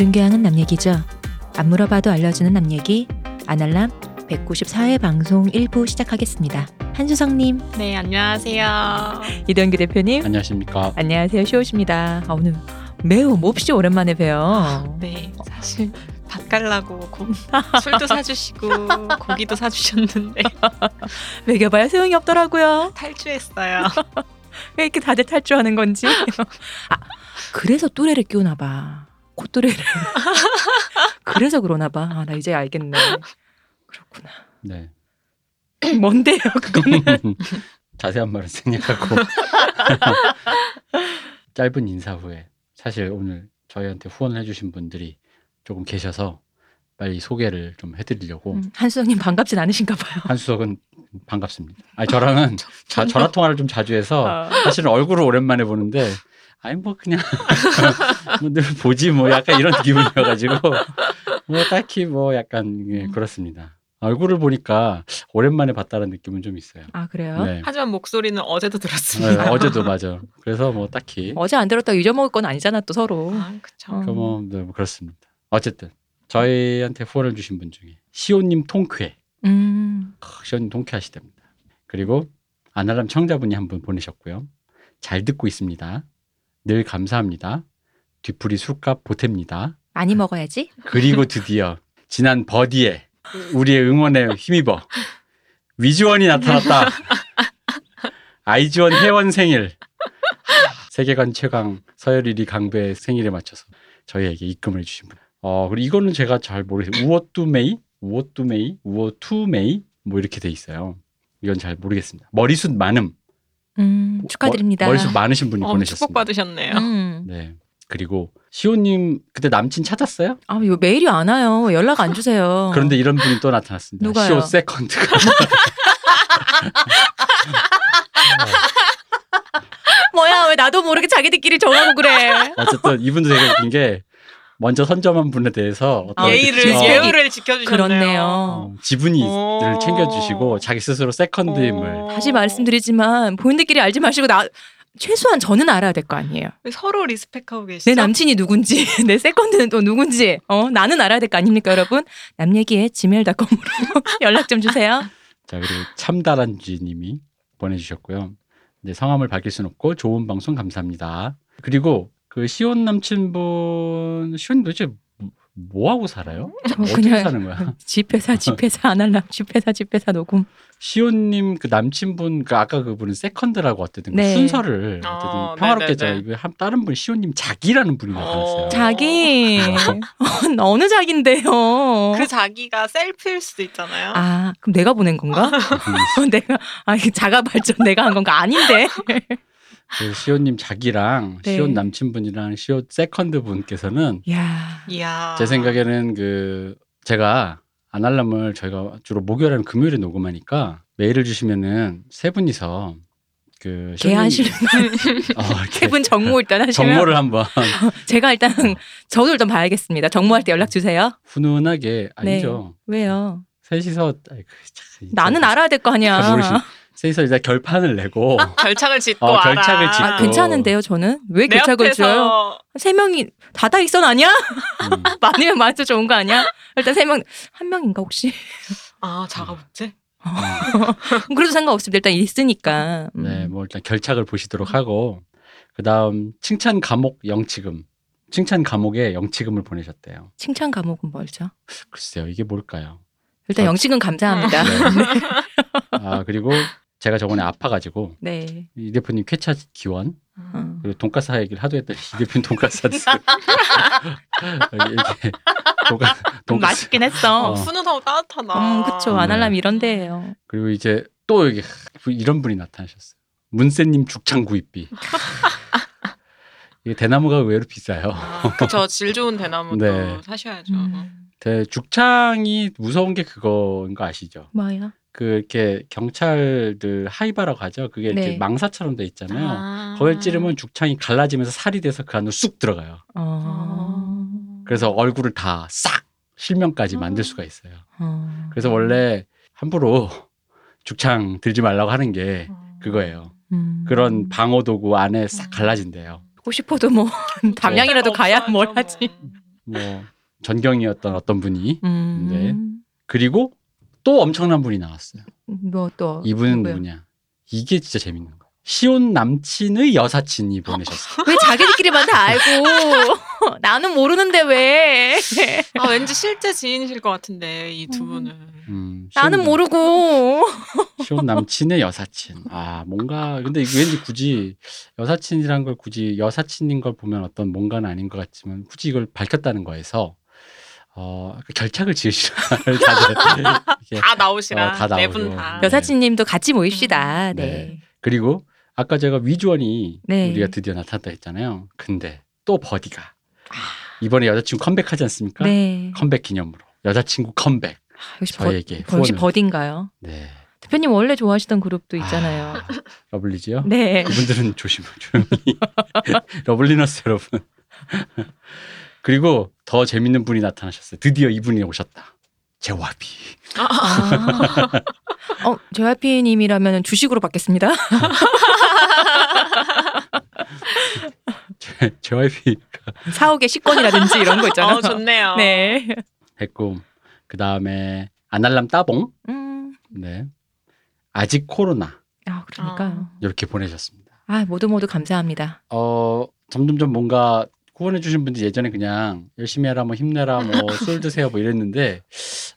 모든 교양은 남 얘기죠. 안 물어봐도 알려주는 남 얘기 아날람 194회 방송 1부 시작하겠습니다. 한수성님, 네, 안녕하세요. 이동규 대표님, 안녕하십니까. 안녕하세요. 쇼우십니다. 아, 오늘 매우 몹시 오랜만에 뵈요. 네, 사실 밥 갈라고 고, 술도 사주시고 고기도 사주셨는데 매겨봐야 소용이 없더라고요. 탈주했어요. 왜 이렇게 다들 탈주하는 건지. 아, 그래서 또래를 끼우나 봐. 콧또래를. 그래서 그러나 봐. 아, 나 이제 알겠네. 그렇구나. 네. 뭔데요, 그거는? 자세한 말은 생략하고 짧은 인사 후에 사실 오늘 저희한테 후원을 해주신 분들이 조금 계셔서 빨리 소개를 좀 해드리려고 음, 한수성님 반갑진 않으신가 봐요. 한수석은 반갑습니다. 아니 저랑은 자, 전화 통화를 좀 자주 해서 아. 사실은 얼굴을 오랜만에 보는데 아니 뭐 그냥 뭐늘 보지 뭐 약간 이런 기분이어가지고 뭐 딱히 뭐 약간 예, 음. 그렇습니다. 얼굴을 보니까 오랜만에 봤다는 느낌은 좀 있어요. 아, 그래요? 네. 하지만 목소리는 어제도 네, 들었습니다. 어제도 맞아. 그래서 뭐 딱히 어제 안 들었다고 잊어먹을 건 아니잖아, 또 서로. 아, 그쵸. 어. 그 뭐, 네, 뭐 그렇습니다. 어쨌든 저희한테 후원을 주신 분 중에 시온님 통쾌, 음, 크, 시온님 통쾌하시답니다. 그리고 아날람 청자분이 한 분 보내셨고요. 잘 듣고 있습니다. 늘 감사합니다. 뒤풀이 술값 보탭니다. 많이 먹어야지. 그리고 드디어 지난 버디에 우리의 응원에 힘입어 위즈원이 나타났다. 아이즈원 회원 생일 세계관 최강 서열일위 강배의 생일에 맞춰서 저희에게 입금을 해주신 분. 어 그리고 이거는 제가 잘 모르겠어요. 우어뚜메이, 우어뚜메이, 우어투메이 뭐 이렇게 돼 있어요. 이건 잘 모르겠습니다. 머리숱 많음. 음, 축하드립니다. 머, 머리숱 많으신 분이 어, 보내셨습니다. 축복받으셨네요. 음. 네. 그리고 시호님 그때 남친 찾았어요? 아, 이거 메일이 안 와요. 연락 안 주세요. 그런데 이런 분이 또 나타났습니다. 누가요? 시오 세컨드가. 뭐야, 왜 나도 모르게 자기들끼리 정하고 그래. 어쨌든 이분도 되게 웃긴 게 먼저 선점한 분에 대해서 어떤 아, 예의를. 어, 예의를 지켜주셨네요. 그렇네요. 어, 지분이 오. 를 챙겨주시고 자기 스스로 세컨드임을 어. 다시 말씀드리지만 본인들끼리 알지 마시고 나 최소한 저는 알아야 될 거 아니에요. 왜 서로 respect하고 계시죠? 내 남친이 누군지, 내 세컨드는 또 누군지, 어 나는 알아야 될 거 아닙니까, 여러분? 남 얘기에 gmail.com으로 연락 좀 주세요. 자 그리고 참다란쥐님이 보내주셨고요. 이제 성함을 밝힐 순 없고 좋은 방송 감사합니다. 그리고 그 시온 남친분 시온 도대체 뭐 하고 살아요? 저 어떻게 그냥 사는 거야? 집회사, 집회사 안 할람, 집회사, 집회사 녹음. 시온님 그 남친분 그 아까 그분은 세컨드라고 어쨌든 그 네. 순서를 어, 어쨌든 평화롭게 저 네네네. 이거 한 다른 분 시온님 자기라는 분이 나타났어요. 어. 자기 어 느 자기인데요? 그 자기가 self일 수도 있잖아요. 아 그럼 내가 보낸 건가? 음, 내가 아 이게 자가 발전 내가 한 건가 아닌데. 그 시온님 자기랑 네. 시온 남친분이랑 시온 세컨드 분께서는 야 이야. 제 생각에는 그 제가 아날람을 저희가 주로 목요일이나 금요일에 녹음하니까 메일을 주시면은 세 분이서 그 개하시는 어, 이렇게 세분 정모 일단 하시면 정모를 한번 제가 일단 저도 일단 봐야겠습니다. 정모할 때 연락 주세요. 훈훈하게 아니죠. 왜요? 셋이서 아이고, 참, 나는 알아야 될거잘 아니야. 모르시- 셋이서 일단 결판을 내고 결착을 짓고 어, 알아. 결착을 짓고. 아, 괜찮은데요, 저는 왜내 교착을 줘요? 세 명이 다다 익선 아니야? 음, 많으면 많아서 좋은 거 아니야? 일단 세 명 한 명인가 혹시? 아 자가 문제? 그래도 상관없습니다. 일단 있으니까. 음. 네, 뭐 일단 결착을 보시도록 하고 그다음 칭찬 감옥 영치금 칭찬 감옥에 영치금을 보내셨대요. 칭찬 감옥은 뭘죠? 글쎄요, 이게 뭘까요? 일단 어. 영식은 감사합니다. 네. 아 그리고 제가 저번에 아파가지고 네. 이 대표님 쾌차 기원 어. 그리고 돈가스 얘기를 하도 했더니 이 대표님 돈가스 사드세요. 이게 돈가, 돈가스 맛있긴 했어. 어. 훈훈하고 따뜻하다. 음, 그쵸. 네. 아날람 이런데요. 그리고 이제 또 여기 이런 분이 나타나셨어요. 문세님 죽창 구입비. 이게 대나무가 의외로 비싸요. 아, 그쵸. 질 좋은 대나무도 네. 사셔야죠. 음, 대 죽창이 무서운 게 그거인 거 아시죠? 뭐야? 그 이렇게 경찰들 하이바라고 하죠. 그게 네. 이렇게 망사처럼 돼 있잖아요. 아. 거길 찌르면 죽창이 갈라지면서 살이 돼서 그 안으로 쑥 들어가요. 어. 그래서 얼굴을 다 싹 실명까지 만들 수가 있어요. 어. 그래서 원래 함부로 죽창 들지 말라고 하는 게 어. 그거예요. 음. 그런 방어 도구 안에 싹 갈라진대요. 하고 싶어도 뭐 담양이라도 가야 뭘 하지. 뭐. 뭐 전경이었던 어떤 분이 음. 네. 그리고 또 엄청난 분이 나왔어요. 뭐 또 이분은 누구냐? 이게 진짜 재밌는 거야. 시온 남친의 여사친이 보내셨어요. 왜 자기들끼리만 다 알고 나는 모르는데 왜? 아 왠지 실제 지인이실 것 같은데 이 두 분은. 음, 나는 시온- 모르고. 시온 남친의 여사친. 아 뭔가 근데 이게 왠지 굳이 여사친이란 걸 굳이 여사친인 걸 보면 어떤 뭔가는 아닌 것 같지만 굳이 이걸 밝혔다는 거에서 어 결착을 지으시라 다들 이렇게. 다 나오시라. 어, 다네 나오죠. 분 다. 네. 여사친님도 같이 모입시다. 음, 네. 네. 그리고 아까 제가 위주원이 네. 우리가 드디어 나타났다 했잖아요. 근데 또 버디가 이번에 여자친구 컴백하지 않습니까? 네. 컴백 기념으로 여자친구 컴백 아, 역시 버, 저희에게 역시 후원을 버딘가요? 네 대표님 원래 좋아하시던 그룹도 있잖아요. 아, 러블리즈요? 네. 그분들은 조심 조용히 러블리너스 여러분 그리고 더 재밌는 분이 나타나셨어요. 드디어 이분이 오셨다. 제와비 아. 어, JYP님이라면 주식으로 받겠습니다. 제와비 사옥의 식권이라든지 이런 거 있잖아요. 어 좋네요. 네. 했고 그 다음에 아날람 따봉 음. 네 아직 코로나 아, 그러니까요. 이렇게 보내셨습니다. 아, 모두 모두 감사합니다. 어 점점점 뭔가 후원해 주신 분들 예전에 그냥 열심히 해라 뭐 힘내라 뭐 술 드세요 뭐 이랬는데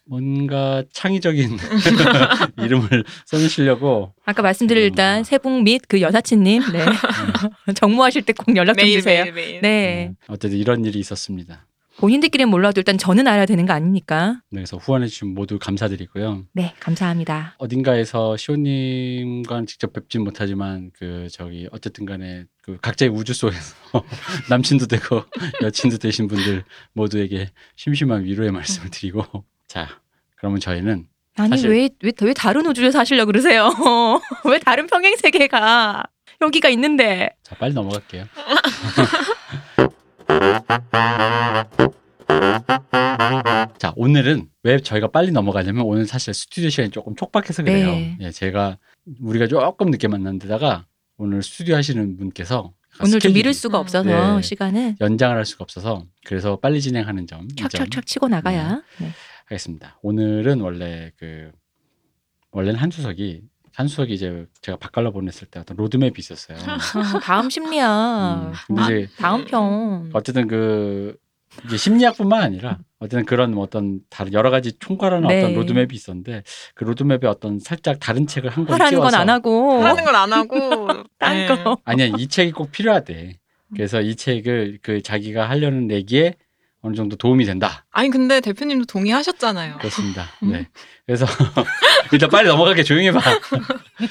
뭔가 창의적인 이름을 써주시려고 아까 말씀드린 음. 일단 세붕 및그 여사친님, 네. 정모하실 때 꼭 연락 좀 매일 주세요. 매일 매일. 네. 음, 어쨌든 이런 일이 있었습니다. 본인들끼리는 몰라도 일단 저는 알아야 되는 거 아닙니까? 네, 그래서 후원해 주신 모두 감사드리고요. 네, 감사합니다. 어딘가에서 시호님과는 직접 뵙진 못하지만 그 저기 어쨌든 간에 그 각자의 우주 속에서 남친도 되고 여친도 되신 분들 모두에게 심심한 위로의 말씀을 드리고 자 그러면 저희는 아니 사실- 왜왜왜 다른 우주에 사시려 그러세요? 왜 다른 평행 세계가 여기가 있는데? 자 빨리 넘어갈게요. 자 오늘은 왜 저희가 빨리 넘어가냐면 오늘 사실 스튜디오 시간이 조금 촉박해서 그래요. 네. 예, 제가 우리가 조금 늦게 만난 데다가 오늘 스튜디오 하시는 분께서 오늘 좀 미룰 수가 음. 없어서 네. 시간을 연장을 할 수가 없어서 그래서 빨리 진행하는 점, 촥촥촥 치고 나가야. 네. 하겠습니다. 오늘은 원래 그 원래는 한수석이 한수석이 이제 제가 바깔라 보냈을 때 어떤 로드맵이 있었어요. 아, 다음 심리야. 음, 근데 이제 다음 편. 어쨌든 그 이제 심리학뿐만 아니라 어쨌든 그런 뭐 어떤 다른 여러 가지 총괄하는 네. 어떤 로드맵이 있었는데 그 로드맵에 어떤 살짝 다른 책을 한 권 하라는 띄워서 건안 하고 하는 건 안 하고 딴 네. 거. 아니야 이 책이 꼭 필요하대. 그래서 이 책을 그 자기가 하려는 얘기에 어느 정도 도움이 된다. 아니 근데 대표님도 동의하셨잖아요. 그렇습니다. 음. 네. 그래서 일단 빨리 넘어가게 조용히 해봐.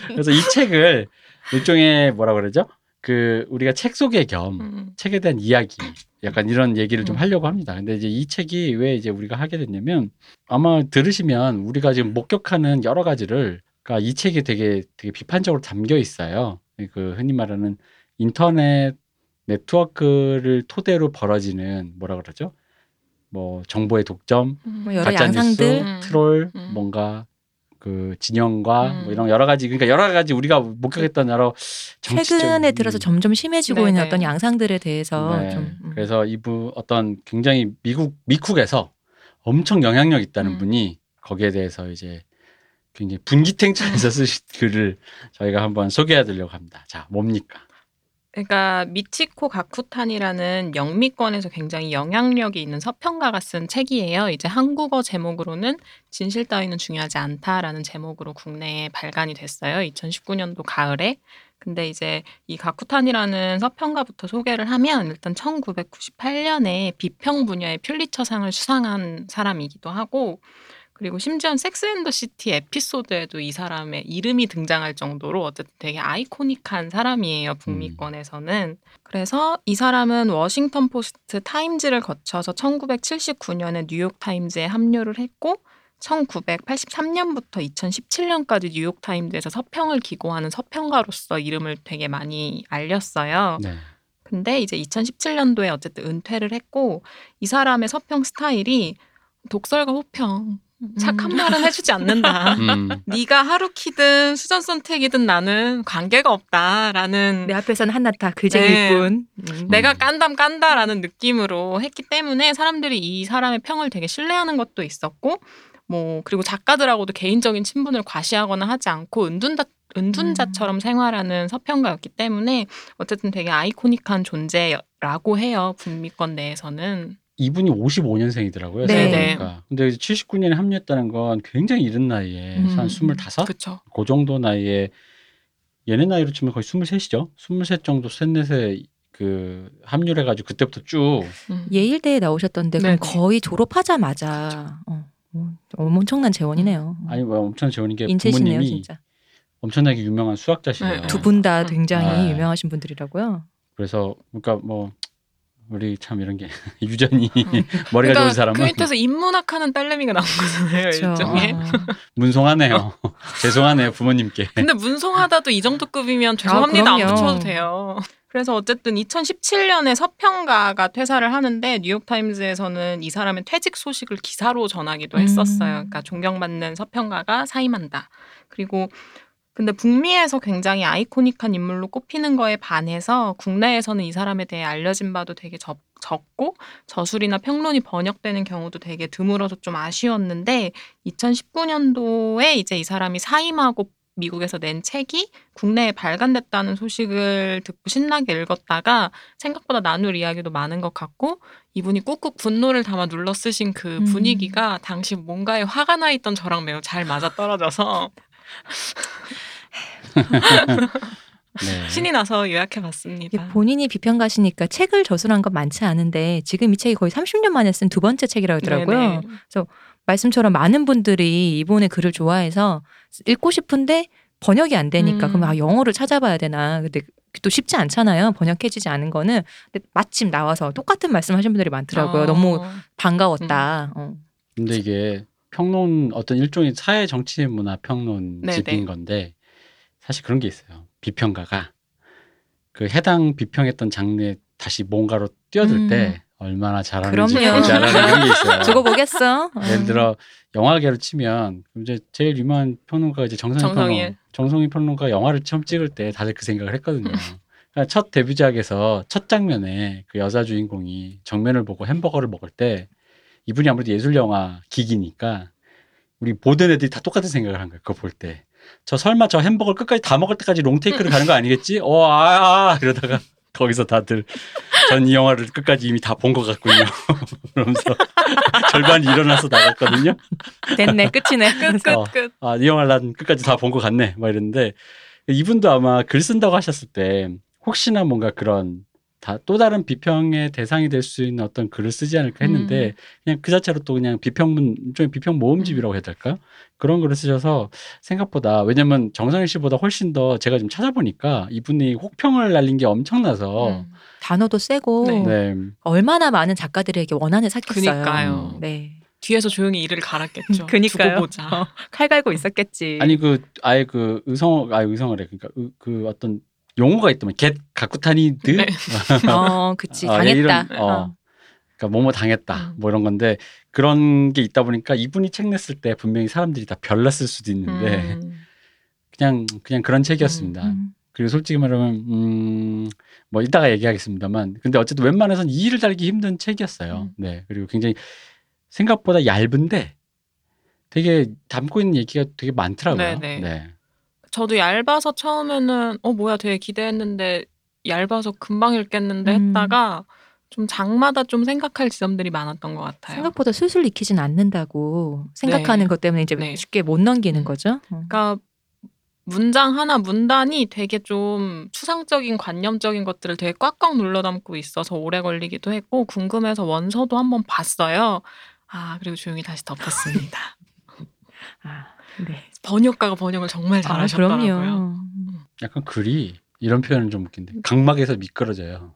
그래서 이 책을 일종의 뭐라 그러죠? 그 우리가 책 소개 겸 음. 책에 대한 이야기, 약간 이런 얘기를 좀 음. 하려고 합니다. 근데 이제 이 책이 왜 이제 우리가 하게 됐냐면 아마 들으시면 우리가 지금 목격하는 여러 가지를 그러니까 이 책이 되게 되게 비판적으로 담겨 있어요. 그 흔히 말하는 인터넷 네트워크를 토대로 벌어지는 뭐라 그러죠? 뭐 정보의 독점, 뭐 여러 가짜 양상들. 뉴스, 음. 트롤, 음. 뭔가 그 진영과 음. 뭐 이런 여러 가지 그러니까 여러 가지 우리가 목격했던 여러 정치적 최근에 음. 들어서 점점 심해지고 네네. 있는 어떤 양상들에 대해서 네. 좀 음. 그래서 이분 어떤 굉장히 미국 미국에서 엄청 영향력 있다는 음. 분이 거기에 대해서 이제 굉장히 분기탱천해서 쓰신 글을 저희가 한번 소개해 드리려고 합니다. 자, 뭡니까? 그러니까 미치코 가쿠탄이라는 영미권에서 굉장히 영향력이 있는 서평가가 쓴 책이에요. 이제 한국어 제목으로는 진실 따위는 중요하지 않다라는 제목으로 국내에 발간이 됐어요. 2019년도 가을에. 근데 이제 이 가쿠타니라는 서평가부터 소개를 하면 일단 1998년에 비평 분야의 퓰리처상을 수상한 사람이기도 하고 그리고 심지어 Sex and the City 에피소드에도 이 사람의 이름이 등장할 정도로 어쨌든 되게 아이코닉한 사람이에요. 북미권에서는. 그래서 이 사람은 워싱턴 포스트 타임즈를 거쳐서 1979년에 뉴욕 타임즈에 합류를 했고 1983년부터 2017년까지 뉴욕 타임즈에서 서평을 기고하는 서평가로서 이름을 되게 많이 알렸어요. 네. 근데 이제 2017년도에 어쨌든 은퇴를 했고 이 사람의 서평 스타일이 독설과 호평 착한 말은 해주지 않는다. 음. 네가 하루키든 수전 선택이든 나는 관계가 없다라는 내 앞에서는 한나타 글쟁이일 네. 뿐. 음. 내가 깐담 깐다라는 느낌으로 했기 때문에 사람들이 이 사람의 평을 되게 신뢰하는 것도 있었고 뭐 그리고 작가들하고도 개인적인 친분을 과시하거나 하지 않고 은둔자 은둔자처럼 생활하는 서평가였기 때문에 어쨌든 되게 아이코닉한 존재라고 해요 북미권 내에서는 이분이 55년생이더라고요. 네. 생각해보니까. 근데 79년에 합류했다는 건 굉장히 이른 나이에 음. 한 25? 그렇죠. 그 정도 나이에 얘네 나이로 치면 거의 23이죠. 23 정도 셋넷에 그 합류를 해가지고 그때부터 쭉 음. 예일대에 나오셨던데 그럼 네네. 거의 졸업하자마자 어, 뭐, 엄청난 재원이네요. 아니 뭐 엄청 재원인 게 인체시네요 부모님이 진짜. 엄청나게 유명한 수학자시네요. 네, 두분다 음. 굉장히 네. 유명하신 분들이라고요. 그래서 그러니까 뭐 우리 참 이런 게 유전이 음. 머리가 그러니까 좋은 사람은 그 밑에서 인문학하는 딸내미가 나온 거잖아요 그렇죠. 일종의. 어. 문송하네요. 죄송하네요 부모님께. 근데 문송하다도 이 정도 급이면 죄송합니다 안 그럼요. 붙여도 돼요. 그래서 어쨌든 2017년에 서평가가 퇴사를 하는데 뉴욕타임즈에서는 이 사람의 퇴직 소식을 기사로 전하기도 음. 했었어요. 그러니까 존경받는 서평가가 사임한다. 그리고 근데 북미에서 굉장히 아이코닉한 인물로 꼽히는 거에 반해서 국내에서는 이 사람에 대해 알려진 바도 되게 적, 적고 저술이나 평론이 번역되는 경우도 되게 드물어서 좀 아쉬웠는데 2019년도에 이제 이 사람이 사임하고 미국에서 낸 책이 국내에 발간됐다는 소식을 듣고 신나게 읽었다가 생각보다 나눌 이야기도 많은 것 같고 이분이 꾹꾹 분노를 담아 눌러 쓰신 그 음. 분위기가 당시 뭔가에 화가 나 있던 저랑 매우 잘 맞아 떨어져서 네. 신이 나서 이게 요약해 봤습니다. 본인이 비평가시니까 책을 저술한 건 많지 않은데 지금 이 책이 거의 30년 만에 쓴 두 번째 책이라고 하더라고요. 네네. 말씀처럼 많은 분들이 이분의 글을 좋아해서 읽고 싶은데 번역이 안 되니까 음. 그럼 아 영어를 찾아봐야 되나 근데 또 쉽지 않잖아요 번역해지지 않은 거는 근데 마침 나와서 똑같은 말씀하신 분들이 많더라고요 어. 너무 반가웠다 음. 어. 근데 이게 평론 어떤 일종의 사회 정치 문화 평론집인 네네. 건데 사실 그런 게 있어요. 비평가가 그 해당 비평했던 장르에 다시 뭔가로 뛰어들 음. 때 얼마나 잘하는지 않는 그런 게 있어요. 저거 보겠어 어. 예를 들어 영화계로 치면 이제 제일 유명한 평론가가 이제 정성희. 평론, 정성희 평론가 영화를 처음 찍을 때 다들 그 생각을 했거든요. 그러니까 첫 데뷔작에서 첫 장면에 그 여자 주인공이 정면을 보고 햄버거를 먹을 때 이분이 아무래도 예술 영화 기기니까 우리 보던 애들이 다 똑같은 생각을 한 거예요. 그거 볼 때. 저 설마 저 햄버거를 끝까지 다 먹을 때까지 롱테이크를 가는 거 아니겠지? 어, 아, 아, 이러다가 거기서 다들 전 이 영화를 끝까지 이미 다 본 것 같군요. 그러면서 절반이 일어나서 나갔거든요. 됐네 끝이네 끝, 어. 끝, 끝. 아, 이 영화를 난 끝까지 다 본 것 같네. 막 이랬는데 이분도 아마 글 쓴다고 하셨을 때 혹시나 뭔가 그런 다 또 다른 비평의 대상이 될 수 있는 어떤 글을 쓰지 않을까 했는데 음. 그냥 그 자체로 또 그냥 비평문 좀 비평 모음집이라고 해야 될까요? 그런 글을 쓰셔서 생각보다 왜냐면 정성일 씨보다 훨씬 더 제가 좀 찾아보니까 이분이 혹평을 날린 게 엄청나서 음. 단어도 세고 네. 네. 얼마나 많은 작가들에게 원한을 샀겠어요 그니까요. 네. 뒤에서 조용히 이를 갈았겠죠. 그니까요. 보자. 어, 칼 갈고 있었겠지 아니 그 아예 그 의성 아 의성어래 그러니까 그, 그 어떤 용어가 있더만 겟 가쿠타니드 네. 어 그치 아, 당했다 이런, 어. 어. 그러니까 뭐뭐 당했다 음. 뭐 이런 건데 그런 게 있다 보니까 이분이 책 냈을 때 분명히 사람들이 다 별났을 수도 있는데 음. 그냥 그냥 그런 책이었습니다. 음. 그리고 솔직히 말하면 음 뭐 이따가 얘기하겠습니다만 근데 어쨌든 웬만해선 이의를 달기 힘든 책이었어요. 음. 네 그리고 굉장히 생각보다 얇은데 되게 담고 있는 얘기가 되게 많더라고요. 네네. 네. 저도 얇아서 처음에는 어 뭐야 되게 기대했는데 얇아서 금방 읽겠는데 음. 했다가 좀 장마다 좀 생각할 지점들이 많았던 것 같아요. 생각보다 술술 익히진 않는다고 생각하는 것 때문에 이제 네. 쉽게 못 넘기는 음. 거죠. 어. 그러니까 문장 하나 문단이 되게 좀 추상적인 관념적인 것들을 되게 꽉꽉 눌러 담고 있어서 오래 걸리기도 했고 궁금해서 원서도 한번 봤어요. 아 그리고 조용히 다시 덮었습니다. 아, 네. 번역가가 번역을 정말 아, 잘하셨더라고요. 그럼요. 약간 글이 이런 표현은 좀 웃긴데 각막에서 미끄러져요.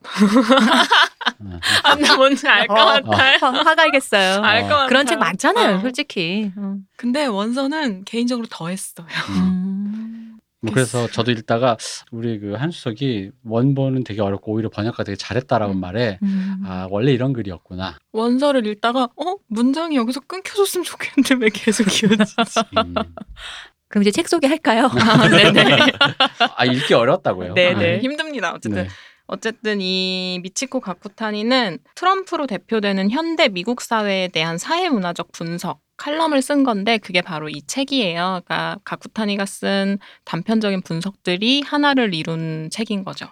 어. 아, 근데 뭔지 알것 어. 같아요. 화, 화가 알겠어요. 알 것 같아요. 그런 책 많잖아요, 어. 솔직히. 어. 근데 원서는 개인적으로 더 했어요. 음. 음. 뭐 그래서 저도 읽다가 우리 그 한수석이 원본은 되게 어렵고 오히려 번역가 되게 잘했다라고 음. 말해 음. 아 원래 이런 글이었구나. 원서를 읽다가 어 문장이 여기서 끊겨줬으면 좋겠는데 왜 계속 이어지지? 음. 그럼 이제 책 소개할까요? 아, 네네. 아 읽기 어렵다고요. 네네 아, 힘듭니다. 어쨌든 네. 어쨌든 이 미치코 가쿠타니는 트럼프로 대표되는 현대 미국 사회에 대한 사회 문화적 분석 칼럼을 쓴 건데 그게 바로 이 책이에요. 그러니까 가쿠타니가 쓴 단편적인 분석들이 하나를 이룬 책인 거죠.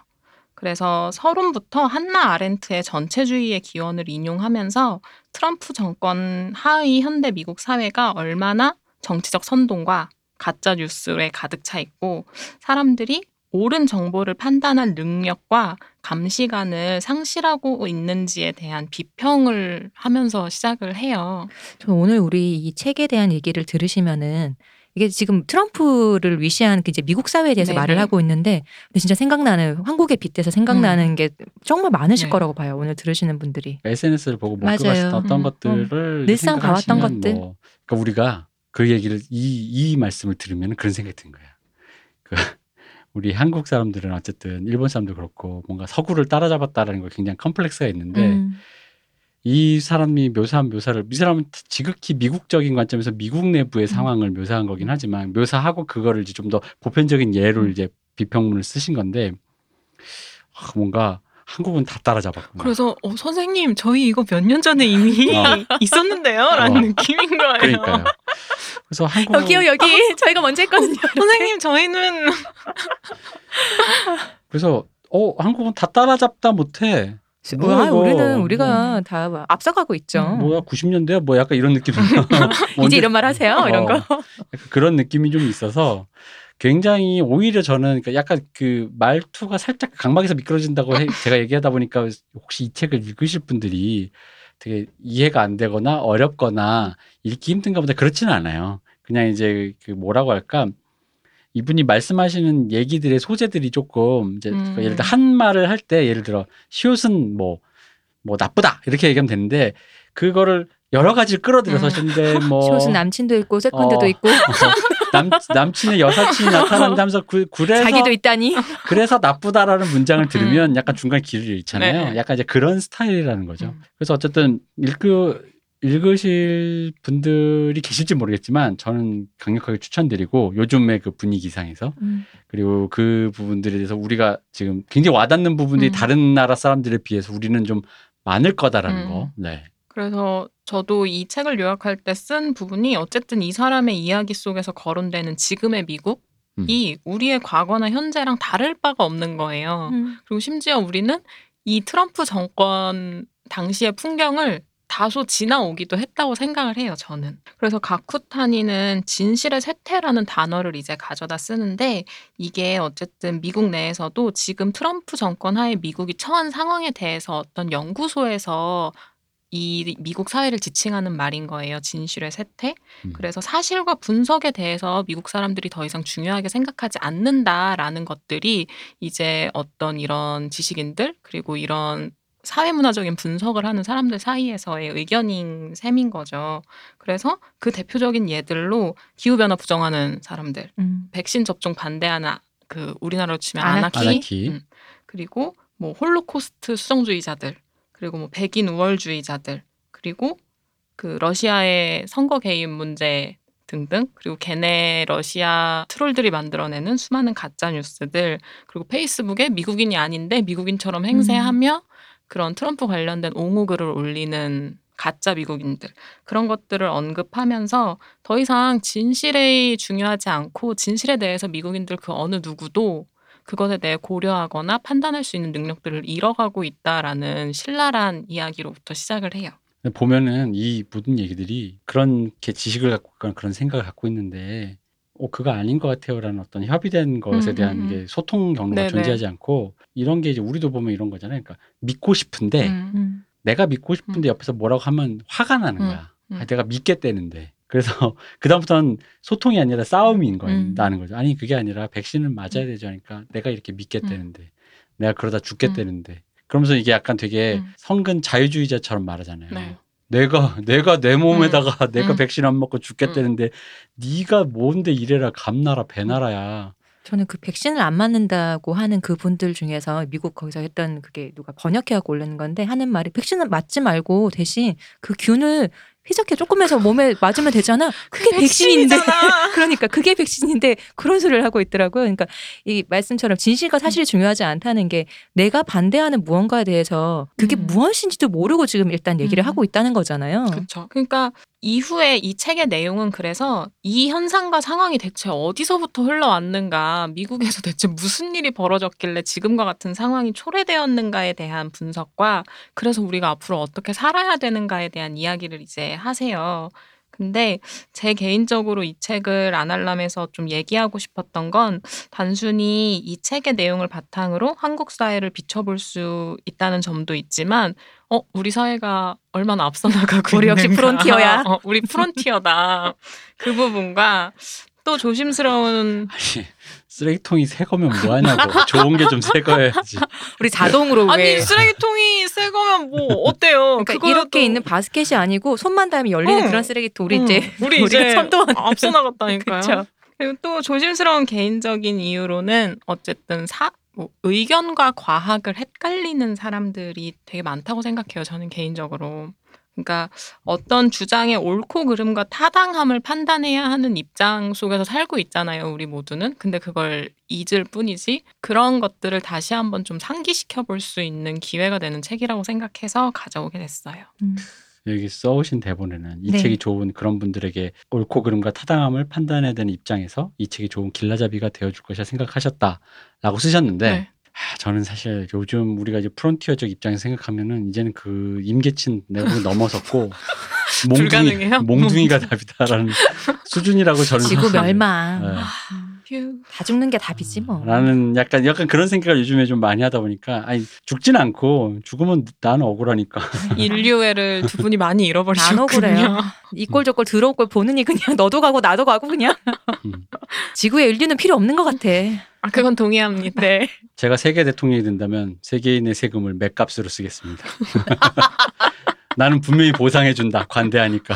그래서 서론부터 한나 아렌트의 전체주의의 기원을 인용하면서 트럼프 정권 하의 현대 미국 사회가 얼마나 정치적 선동과 가짜 뉴스에 가득 차 있고 사람들이 옳은 정보를 판단할 능력과 감시관을 상실하고 있는지에 대한 비평을 하면서 시작을 해요. 저 오늘 우리 이 책에 대한 얘기를 들으시면은 이게 지금 트럼프를 위시한 그 이제 미국 사회에 대해서 네네. 말을 하고 있는데 근데 진짜 생각나는 한국에 빗대서 생각나는 게 정말 많으실 네. 거라고 봐요. 오늘 들으시는 분들이. SNS를 보고. 목격했던 어떤 음, 것들을 늘상 봐왔던 생각하시면 것들. 뭐, 그러니까 우리가 그 얘기를 이, 이 말씀을 들으면 그런 생각이 든 거야. 그 우리 한국 사람들은 어쨌든 일본 사람도 그렇고 뭔가 서구를 따라잡았다라는 거 굉장히 컴플렉스가 있는데 음. 이 사람이 묘사한 묘사를 이 사람은 지극히 미국적인 관점에서 미국 내부의 상황을 묘사한 거긴 하지만 묘사하고 그거를 이제 좀 더 보편적인 예로 음. 이제 비평문을 쓰신 건데 아, 뭔가 한국은 다 따라잡았구나. 그래서 어, 선생님 저희 이거 몇 년 전에 이미 어. 있었는데요?라는 어. 느낌인 거예요. 그러니까요. 그래서 한국 여기요 여기 저희가 먼저 했거든요. 선생님 저희는 그래서 어 한국은 다 따라잡다 못해. 뭐야, 아, 이거. 우리는 우리가 다 앞서가고 있죠. 뭐야 90년대야 뭐 약간 이런 느낌. 이제 이런 말 하세요 이런 어. 거. 약간 그런 느낌이 좀 있어서 굉장히 오히려 저는 그러니까 약간 그 말투가 살짝 강박에서 미끄러진다고 해- 제가 얘기하다 보니까 혹시 이 책을 읽으실 분들이 되게 이해가 안 되거나 어렵거나 읽기 힘든가 보다 그렇지는 않아요. 그냥 이제 그 뭐라고 할까 이분이 말씀하시는 얘기들의 소재들이 조금 이제 음. 예를 들어 한 말을 할 때 예를 들어 시옷은 뭐뭐 나쁘다 이렇게 얘기하면 되는데 그거를 여러 가지를 끌어들여서 음. 하시는데 뭐 쇼스 남친도 있고 세컨드도 어. 있고 남, 남친의 여사친이 나타난다면서 그, 그래서 자기도 있다니. 그래서 나쁘다라는 문장을 들으면 약간 중간 길을 잃잖아요. 네. 약간 이제 그런 스타일이라는 거죠. 음. 그래서 어쨌든 읽그 읽으실 분들이 계실지 모르겠지만 저는 강력하게 추천드리고 요즘의 그 분위기상에서 음. 그리고 그 부분들에 대해서 우리가 지금 굉장히 와닿는 부분들이 음. 다른 나라 사람들에 비해서 우리는 좀 많을 거다라는 음. 거. 네. 그래서 저도 이 책을 요약할 때 쓴 부분이 어쨌든 이 사람의 이야기 속에서 거론되는 지금의 미국이 음. 우리의 과거나 현재랑 다를 바가 없는 거예요. 음. 그리고 심지어 우리는 이 트럼프 정권 당시의 풍경을 다소 지나오기도 했다고 생각을 해요, 저는. 그래서 가쿠타니는 진실의 쇠퇴라는 단어를 이제 가져다 쓰는데 이게 어쨌든 미국 내에서도 지금 트럼프 정권 하에 미국이 처한 상황에 대해서 어떤 연구소에서 이 미국 사회를 지칭하는 말인 거예요. 진실의 쇠퇴. 음. 그래서 사실과 분석에 대해서 미국 사람들이 더 이상 중요하게 생각하지 않는다라는 것들이 이제 어떤 이런 지식인들 그리고 이런 사회문화적인 분석을 하는 사람들 사이에서의 의견인 셈인 거죠. 그래서 그 대표적인 예들로 기후변화 부정하는 사람들, 음. 백신 접종 반대하는 아- 그 우리나라로 치면 아나키. 아나키. 음. 그리고 뭐 홀로코스트 수정주의자들, 그리고 뭐 백인 우월주의자들, 그리고 그 러시아의 선거 개입 문제 등등 그리고 걔네 러시아 troll들이 만들어내는 수많은 가짜 뉴스들 그리고 페이스북에 미국인이 아닌데 미국인처럼 행세하며 그런 트럼프 관련된 옹호 글을 올리는 가짜 미국인들 그런 것들을 언급하면서 더 이상 진실이 중요하지 않고 진실에 대해서 미국인들 그 어느 누구도 그것에 대해 고려하거나 판단할 수 있는 능력들을 잃어가고 있다라는 신랄한 이야기로부터 시작을 해요. 보면은 이 모든 얘기들이 그렇게 지식을 갖고 그런 생각을 갖고 있는데 어 그거 아닌 것 같아요라는 어떤 협의된 것에 음, 대한 음, 음. 게 소통 경로가 네네. 존재하지 않고 이런 게 이제 우리도 보면 이런 거잖아요. 그러니까 믿고 싶은데 음. 음. 내가 믿고 싶은데 옆에서 뭐라고 하면 화가 나는 음, 거야. 음. 아, 내가 믿겠다는데. 그래서 그다음부터는 소통이 아니라 싸움인 거예요. 음. 나는 거죠. 아니 그게 아니라 백신을 맞아야 되지 않으니까 내가 이렇게 믿겠다는데 내가 그러다 죽겠다는데. 그러면서 이게 약간 되게 음. 성근 자유주의자처럼 말하잖아요. 네. 내가 내가 내 몸에다가 내가 음. 백신 안 먹고 죽겠다는데 네가 뭔데 이래라 감나라 배나라야. 저는 그 백신을 안 맞는다고 하는 그 분들 중에서 미국 거기서 했던 그게 누가 번역해 갖고 올리는 건데 하는 말이 백신을 맞지 말고 대신 그 균을 희석해 조금 해서 몸에 맞으면 되잖아. 그게 백신인데. 그러니까 그게 백신인데 그런 소리를 하고 있더라고요. 그러니까 이 말씀처럼 진실과 사실이 중요하지 않다는 게 내가 반대하는 무언가에 대해서 그게 음. 무엇인지도 모르고 지금 일단 얘기를 음. 하고 있다는 거잖아요. 그렇죠. 그러니까 이후에 이 책의 내용은 그래서 이 현상과 상황이 대체 어디서부터 흘러왔는가, 미국에서 대체 무슨 일이 벌어졌길래 지금과 같은 상황이 초래되었는가에 대한 분석과 그래서 우리가 앞으로 어떻게 살아야 되는가에 대한 이야기를 이제 하세요. 근데 제 개인적으로 이 책을 아날람에서 좀 얘기하고 싶었던 건 단순히 이 책의 내용을 바탕으로 한국 사회를 비춰볼 수 있다는 점도 있지만 어, 우리 사회가 얼마나 앞서 나가고 우리 역시 있는가. 프론티어야. 어, 우리 프론티어다. 그 부분과 또 조심스러운 아니 쓰레기통이 새 거면 뭐 하냐고. 좋은 게 좀 새 거야지. 우리 자동으로 아니 왜 쓰레기통이 새 거면 뭐 어때요? 그러니까 이렇게 있는 바스켓이 아니고 손만 닿으면 열리는 응. 그런 쓰레기통 우리 응, 이제 우리 이제 선도하는 앞서 나갔다니까요. 그쵸. 그리고 또 조심스러운 개인적인 이유로는 어쨌든 사, 뭐 의견과 과학을 헷갈리는 사람들이 되게 많다고 생각해요. 저는 개인적으로. 그러니까 어떤 주장의 옳고 그름과 타당함을 판단해야 하는 입장 속에서 살고 있잖아요. 우리 모두는. 근데 그걸 잊을 뿐이지 그런 것들을 다시 한번 좀 상기시켜 볼 수 있는 기회가 되는 책이라고 생각해서 가져오게 됐어요. 음. 여기 써오신 대본에는 이 네. 책이 좋은 그런 분들에게 옳고 그름과 타당함을 판단해야 되는 입장에서 이 책이 좋은 길라잡이가 되어줄 것이라 생각하셨다라고 쓰셨는데 네. 아, 저는 사실 요즘 우리가 이제 프론티어적 입장에서 생각하면 이제는 그 임계친 내용을 넘어섰고 불가능해요? 몽둥이가 답이다라는 수준이라고 저는 지구 멸망. 네. 휴. 다 죽는 게 답이지 뭐. 라는 약간 약간 그런 생각을 요즘에 좀 많이 하다 보니까 아니 죽진 않고 죽으면 나는 억울하니까 인류애를 두 분이 많이 안 잃어버리셨군요. 억울해요. 이꼴 저꼴 더러운 걸 보느니 그냥 너도 가고 나도 가고 그냥 음. 지구에 인류는 필요 없는 것 같아. 아, 그건 동의합니다. 네. 제가 세계 대통령이 된다면 세계인의 세금을 맥값으로 쓰겠습니다. 나는 분명히 보상해준다 관대하니까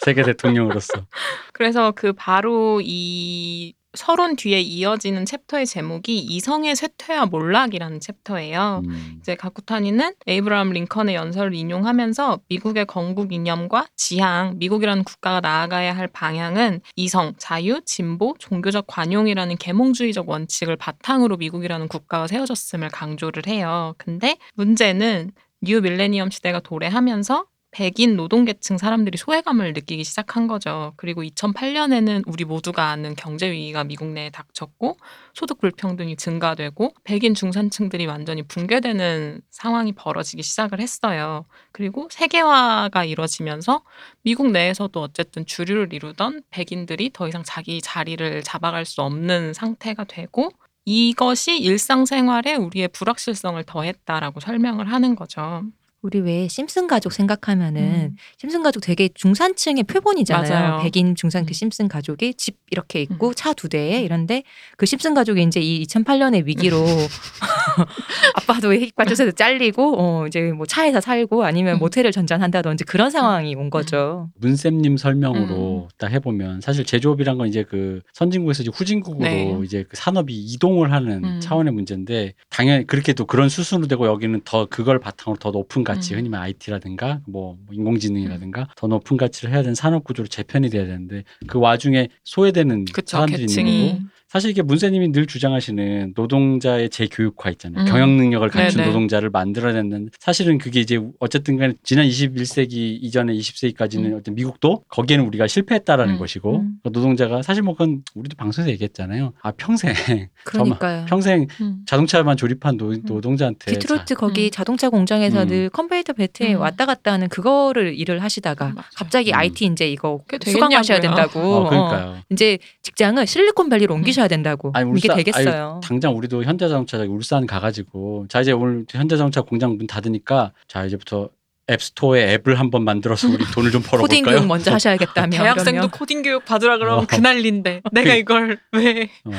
세계 대통령으로서 그래서 그 바로 이 서론 뒤에 이어지는 챕터의 제목이 이성의 쇠퇴와 몰락이라는 챕터예요. 음. 이제 가쿠타니는 에이브라함 링컨의 연설을 인용하면서 미국의 건국 이념과 지향, 미국이라는 국가가 나아가야 할 방향은 이성, 자유, 진보, 종교적 관용이라는 계몽주의적 원칙을 바탕으로 미국이라는 국가가 세워졌음을 강조를 해요. 근데 문제는 뉴 밀레니엄 시대가 도래하면서 백인 노동계층 사람들이 소외감을 느끼기 시작한 거죠. 그리고 2008년에는 우리 모두가 아는 경제 위기가 미국 내에 닥쳤고 소득 불평등이 증가되고 백인 중산층들이 완전히 붕괴되는 상황이 벌어지기 시작을 했어요. 그리고 세계화가 이뤄지면서 미국 내에서도 어쨌든 주류를 이루던 백인들이 더 이상 자기 자리를 잡아갈 수 없는 상태가 되고 이것이 일상생활에 우리의 불확실성을 더했다라고 설명을 하는 거죠. 우리 왜 심슨 가족 생각하면은 음. 심슨 가족 되게 중산층의 표본이잖아요. 맞아요. 백인 중산 그 음. 심슨 가족이 집 이렇게 있고 차두 대에 이런데 그 심슨 가족이 이제 이 2008년의 위기로 아빠도 핵빠져서 잘리고 어 이제 뭐 차에서 살고 아니면 음. 모텔을 전전한다든지 그런 상황이 온 거죠. 문쌤님 설명으로 음. 딱 해보면 사실 제조업이란 건 이제 그 선진국에서 이제 후진국으로 네. 이제 그 산업이 이동을 하는 음. 차원의 문제인데 당연히 그렇게 또 그런 수순으로 되고 여기는 더 그걸 바탕으로 더 높은 가치 음. 흔히 말 IT라든가 뭐 인공지능이라든가 더 높은 가치를 해야 되는 산업 구조로 재편이 돼야 되는데 그 와중에 소외되는 그쵸, 사람들이 있는 계층이. 거고 사실 이게 문세님이 늘 주장하시는 노동자의 재교육화 있잖아요. 음. 경영 능력을 갖춘 네네. 노동자를 만들어야 되는 사실은 그게 이제 어쨌든 간에 지난 21세기 이전에 20세기까지는 음. 어떤 미국도 거기에는 우리가 실패했다라는 음. 것이고 음. 그 노동자가 사실 뭐 그건 우리도 방송에서 얘기했잖아요. 아 평생 그러니까요. 평생 음. 자동차만 조립한 노, 노동자한테 디트로이트 자- 거기 음. 자동차 공장에서 음. 늘 컨베이어 벨트에 음. 왔다 갔다 하는 그거를 일을 하시다가 맞아요. 갑자기 음. IT 이제 이거 수강하셔야. 된다고. 어, 그러니까요. 어, 이제 직장을 실리콘밸리로 옮기 셔야 된다고. 아니, 이게 울산- 되겠어요. 아니, 당장 우리도 현대자동차 울산 가가지고 자 이제 오늘 현대자동차 공장 문 닫으니까 자 이제부터 앱스토어에 앱을 한번 만들어서 우리 돈을 좀 코딩 벌어볼까요? 교육 먼저 하셔야겠다며. 대학생도 그러면. 코딩 교육 받으라 그러면 어. 그 난리인데 내가 이걸 왜 어,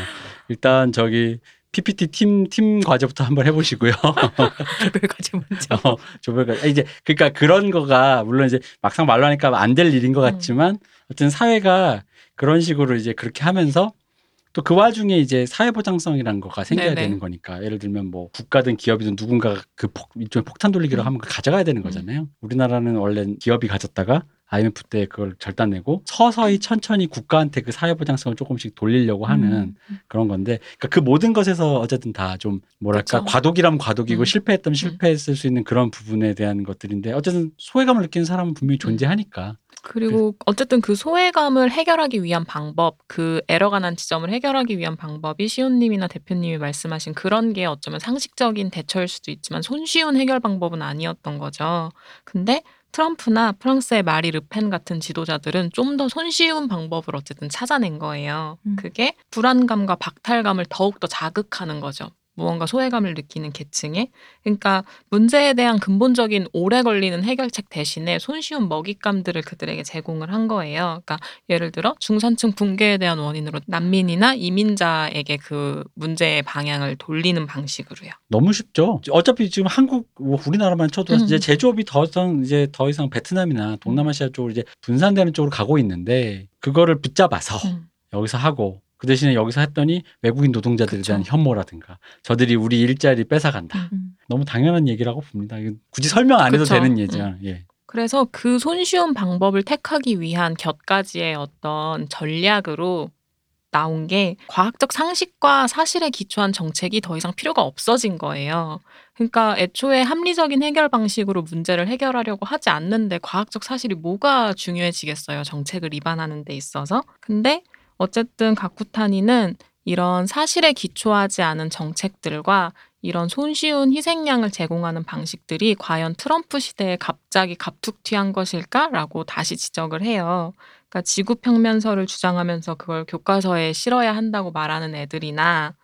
일단 저기 PPT 팀 팀 과제부터 한번 해보시고요. 조별 과제 먼저. 어, 조별과 이제 그러니까 그런 거가 물론 이제 막상 말로 하니까 안 될 일인 것 음. 같지만 어쨌든 사회가 그런 식으로 이제 그렇게 하면서 또 그 와중에 이제 사회보장성이라는 거가 생겨야 네네. 되는 거니까 예를 들면 뭐 국가든 기업이든 누군가가 그 폭, 일종의 폭탄 돌리기로 음. 하면 그걸 가져가야 되는 거잖아요. 우리나라는 원래 기업이 가졌다가 IMF 때 그걸 절단내고 서서히 천천히 국가한테 그 사회보장성을 조금씩 돌리려고 하는 음. 그런 건데 그러니까 그 모든 것에서 어쨌든 다 좀 뭐랄까 그쵸. 과도기라면 과도기고 음. 실패했다면 실패했을 수 있는 그런 부분에 대한 것들인데 어쨌든 소외감을 느끼는 사람은 분명히 음. 존재하니까 그리고 어쨌든 그 소외감을 해결하기 위한 방법, 그 에러가 난 지점을 해결하기 위한 방법이 시온님이나 대표님이 말씀하신 그런 게 어쩌면 상식적인 대처일 수도 있지만 손쉬운 해결 방법은 아니었던 거죠. 근데 트럼프나 프랑스의 마리 르펜 같은 지도자들은 좀 더 손쉬운 방법을 어쨌든 찾아낸 거예요. 음. 그게 불안감과 박탈감을 더욱더 자극하는 거죠. 무언가 소외감을 느끼는 계층에. 그러니까 문제에 대한 근본적인 오래 걸리는 해결책 대신에 손쉬운 먹잇감들을 그들에게 제공을 한 거예요. 그러니까 예를 들어 중산층 붕괴에 대한 원인으로 난민이나 이민자에게 그 문제의 방향을 돌리는 방식으로요. 너무 쉽죠. 어차피 지금 한국 뭐 우리나라만 쳐도 음. 이제 제조업이 더 이상 이제 더 이상 베트남이나 동남아시아 쪽으로 이제 분산되는 쪽으로 가고 있는데 그거를 붙잡아서 음. 여기서 하고 그 대신에 여기서 했더니 외국인 노동자들에. 대한 혐오라든가 저들이 우리 일자리 뺏어간다. 음. 너무 당연한 얘기라고 봅니다. 굳이 설명 안 해도 그쵸. 되는 얘기죠. 예. 그래서 그 손쉬운 방법을 택하기 위한 곁가지의 어떤 전략으로 나온 게 과학적 상식과 사실에 기초한 정책이 더 이상 필요가 없어진 거예요. 그러니까 애초에 합리적인 해결 방식으로 문제를 해결하려고 하지 않는데 과학적 사실이 뭐가 중요해지겠어요. 정책을 입안하는 데 있어서. 근데 어쨌든 가쿠타니는 이런 사실에 기초하지 않은 정책들과 이런 손쉬운 희생양을 제공하는 방식들이 과연 트럼프 시대에 갑자기 갑툭튀한 것일까라고 다시 지적을 해요. 그러니까 지구 평면설을 주장하면서 그걸 교과서에 실어야 한다고 말하는 애들이나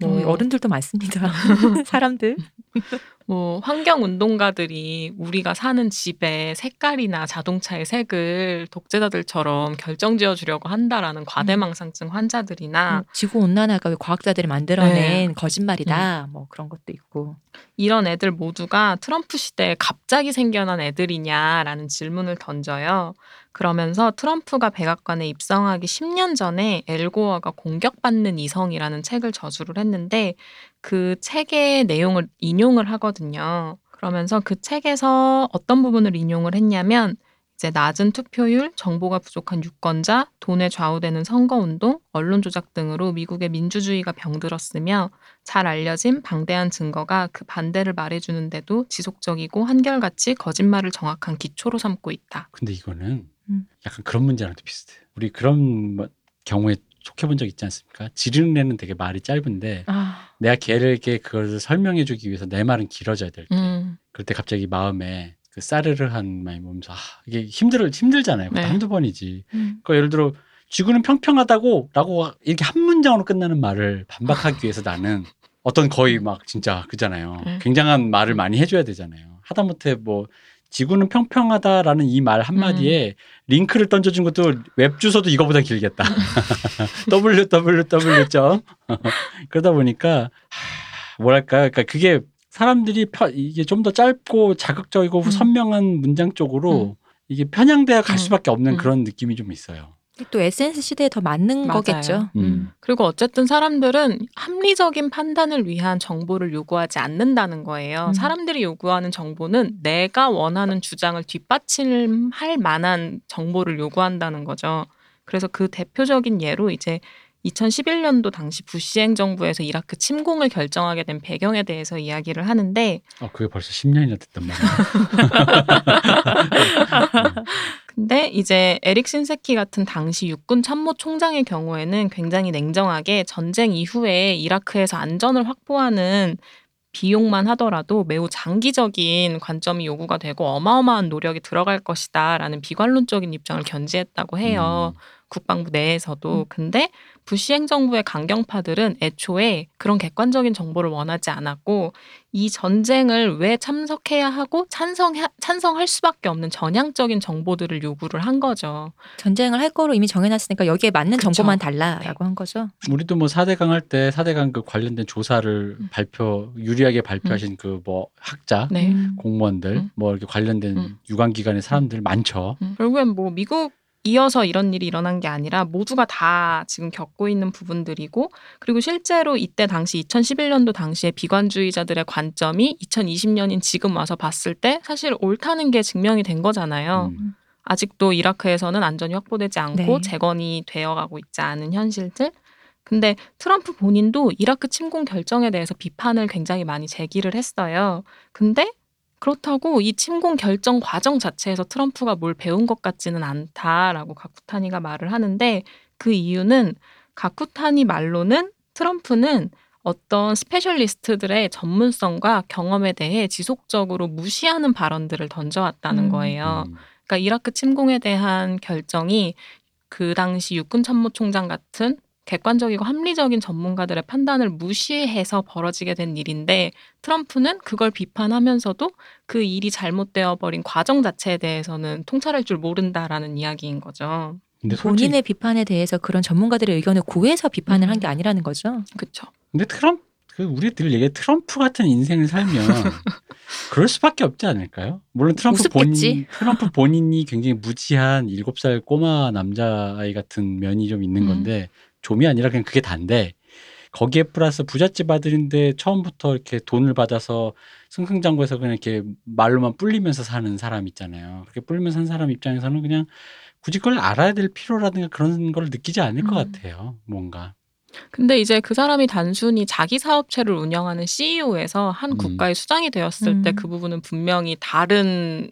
뭐 어, 어른들도 많습니다. 사람들. 뭐 환경 운동가들이 우리가 사는 집의 색깔이나 자동차의 색을 독재자들처럼 결정지어 주려고 한다라는 과대망상증 환자들이나 음, 지구 온난화가 왜 과학자들이 만들어낸 네. 거짓말이다. 뭐 그런 것도 있고. 이런 애들 모두가 트럼프 시대에 갑자기 생겨난 애들이냐라는 질문을 던져요. 그러면서 트럼프가 백악관에 입성하기 10년 전에 엘고어가 공격받는 이성이라는 책을 저술을 했는데 그 책의 내용을 인용을 하거든요. 그러면서 그 책에서 어떤 부분을 인용을 했냐면 이제 낮은 투표율, 정보가 부족한 유권자, 돈에 좌우되는 선거운동, 언론 조작 등으로 미국의 민주주의가 병들었으며 잘 알려진 방대한 증거가 그 반대를 말해주는데도 지속적이고 한결같이 거짓말을 정확한 기초로 삼고 있다. 근데 이거는 음. 약간 그런 문제랑 또 비슷해. 우리 그런 뭐 경우에 속해본 적 있지 않습니까? 지르는 애는 되게 말이 짧은데 아, 내가 걔에게 그걸 설명해주기 위해서 내 말은 길어져야 될 때. 음, 그럴 때 갑자기 마음에 그 싸르르한 마음이 오면서 아, 이게 힘들 힘들잖아요. 네. 한두 번이지. 음. 그러니까 예를 들어 지구는 평평하다고라고 이렇게 한 문장으로 끝나는 말을 반박하기 위해서 나는 어떤 거의 막 진짜 그잖아요. 네. 굉장한 말을 많이 해줘야 되잖아요. 하다못해 뭐 지구는 평평하다라는 이 말 한마디에 링크를 던져준 것도 웹 주소도 이거보다 길겠다. www. 점 그러다 보니까 하, 뭐랄까, 그러니까 그게 사람들이 펴, 이게 좀 더 짧고 자극적이고 음. 선명한 문장 쪽으로 이게 편향되어 갈 음. 수밖에 없는 음. 그런 느낌이 좀 있어요. 또 SNS 시대에 더 맞는 맞아요. 거겠죠. 음. 그리고 어쨌든 사람들은 합리적인 판단을 위한 정보를 요구하지 않는다는 거예요. 음. 사람들이 요구하는 정보는 내가 원하는 주장을 뒷받침할 만한 정보를 요구한다는 거죠. 그래서 그 대표적인 예로 이제 2011년도 당시 부시 행정부에서 이라크 침공을 결정하게 된 배경에 대해서 이야기를 하는데 어, 그게 벌써 10년이나 됐단 말이야. 근데 이제 에릭 신세키 같은 당시 육군 참모 총장의 경우에는 굉장히 냉정하게 전쟁 이후에 이라크에서 안전을 확보하는 비용만 하더라도 매우 장기적인 관점이 요구가 되고 어마어마한 노력이 들어갈 것이다 라는 비관론적인 입장을 견지했다고 해요. 음. 국방부 내에서도. 음. 근데 부시 행정부의 강경파들은 애초에 그런 객관적인 정보를 원하지 않았고 이 전쟁을 왜 참석해야 하고 찬성해, 찬성할 수밖에 없는 전향적인 정보들을 요구를 한 거죠. 전쟁을 할 거로 이미 정해놨으니까 여기에 맞는 그쵸. 정보만 달라라고 한 거죠. 우리도 뭐 4대강 할때 4대강 그 관련된 조사를 음. 발표 유리하게 발표하신 그뭐 학자 네. 음. 공무원들 음. 뭐 이렇게 관련된 음. 유관 기관의 사람들 많죠. 음, 결국엔 뭐 미국 이어서 이런 일이 일어난 게 아니라 모두가 다 지금 겪고 있는 부분들이고 그리고 실제로 이때 당시 2011년도 당시에 비관주의자들의 관점이 2020년인 지금 와서 봤을 때 사실 옳다는 게 증명이 된 거잖아요. 음. 아직도 이라크에서는 안전이 확보되지 않고 네. 재건이 되어가고 있지 않은 현실들. 근데 트럼프 본인도 이라크 침공 결정에 대해서 비판을 굉장히 많이 제기를 했어요. 근데 그렇다고 이 침공 결정 과정 자체에서 트럼프가 뭘 배운 것 같지는 않다라고 가쿠타니가 말을 하는데 그 이유는 가쿠타니 말로는 트럼프는 어떤 specialist들의 전문성과 경험에 대해 지속적으로 무시하는 발언들을 던져왔다는 음. 거예요. 음. 그러니까 이라크 침공에 대한 결정이 그 당시 육군 참모 총장 같은 객관적이고 합리적인 전문가들의 판단을 무시해서 벌어지게 된 일인데 트럼프는 그걸 비판하면서도 그 일이 잘못되어 버린 과정 자체에 대해서는 통찰할 줄 모른다라는 이야기인 거죠. 근데 솔직히 본인의 비판에 대해서 그런 전문가들의 의견을 구해서 비판을 음. 한게 아니라는 거죠. 그렇죠. 근데 트럼프 그 우리 늘 얘기 트럼프 같은 인생을 살면 그럴 수밖에 없지 않을까요? 물론 트럼프 우습겠지. 본인 트럼프 본인이 굉장히 무지한 일곱 살 꼬마 남자아이 같은 면이 좀 있는 음. 건데 좀이 아니라 그냥 그게 단데 거기에 플러스 부잣집 아들인데 처음부터 이렇게 돈을 받아서 승승장구해서 그냥 이렇게 말로만 뿔리면서 사는 사람 있잖아요. 그렇게 뿔리면서 사는 사람 입장에서는 그냥 굳이 그걸 알아야 될 필요라든가 그런 걸 느끼지 않을 것 음. 같아요. 뭔가. 근데 이제 그 사람이 단순히 자기 사업체를 운영하는 CEO에서 한 음. 국가의 수장이 되었을 때 음. 그 부분은 분명히 다른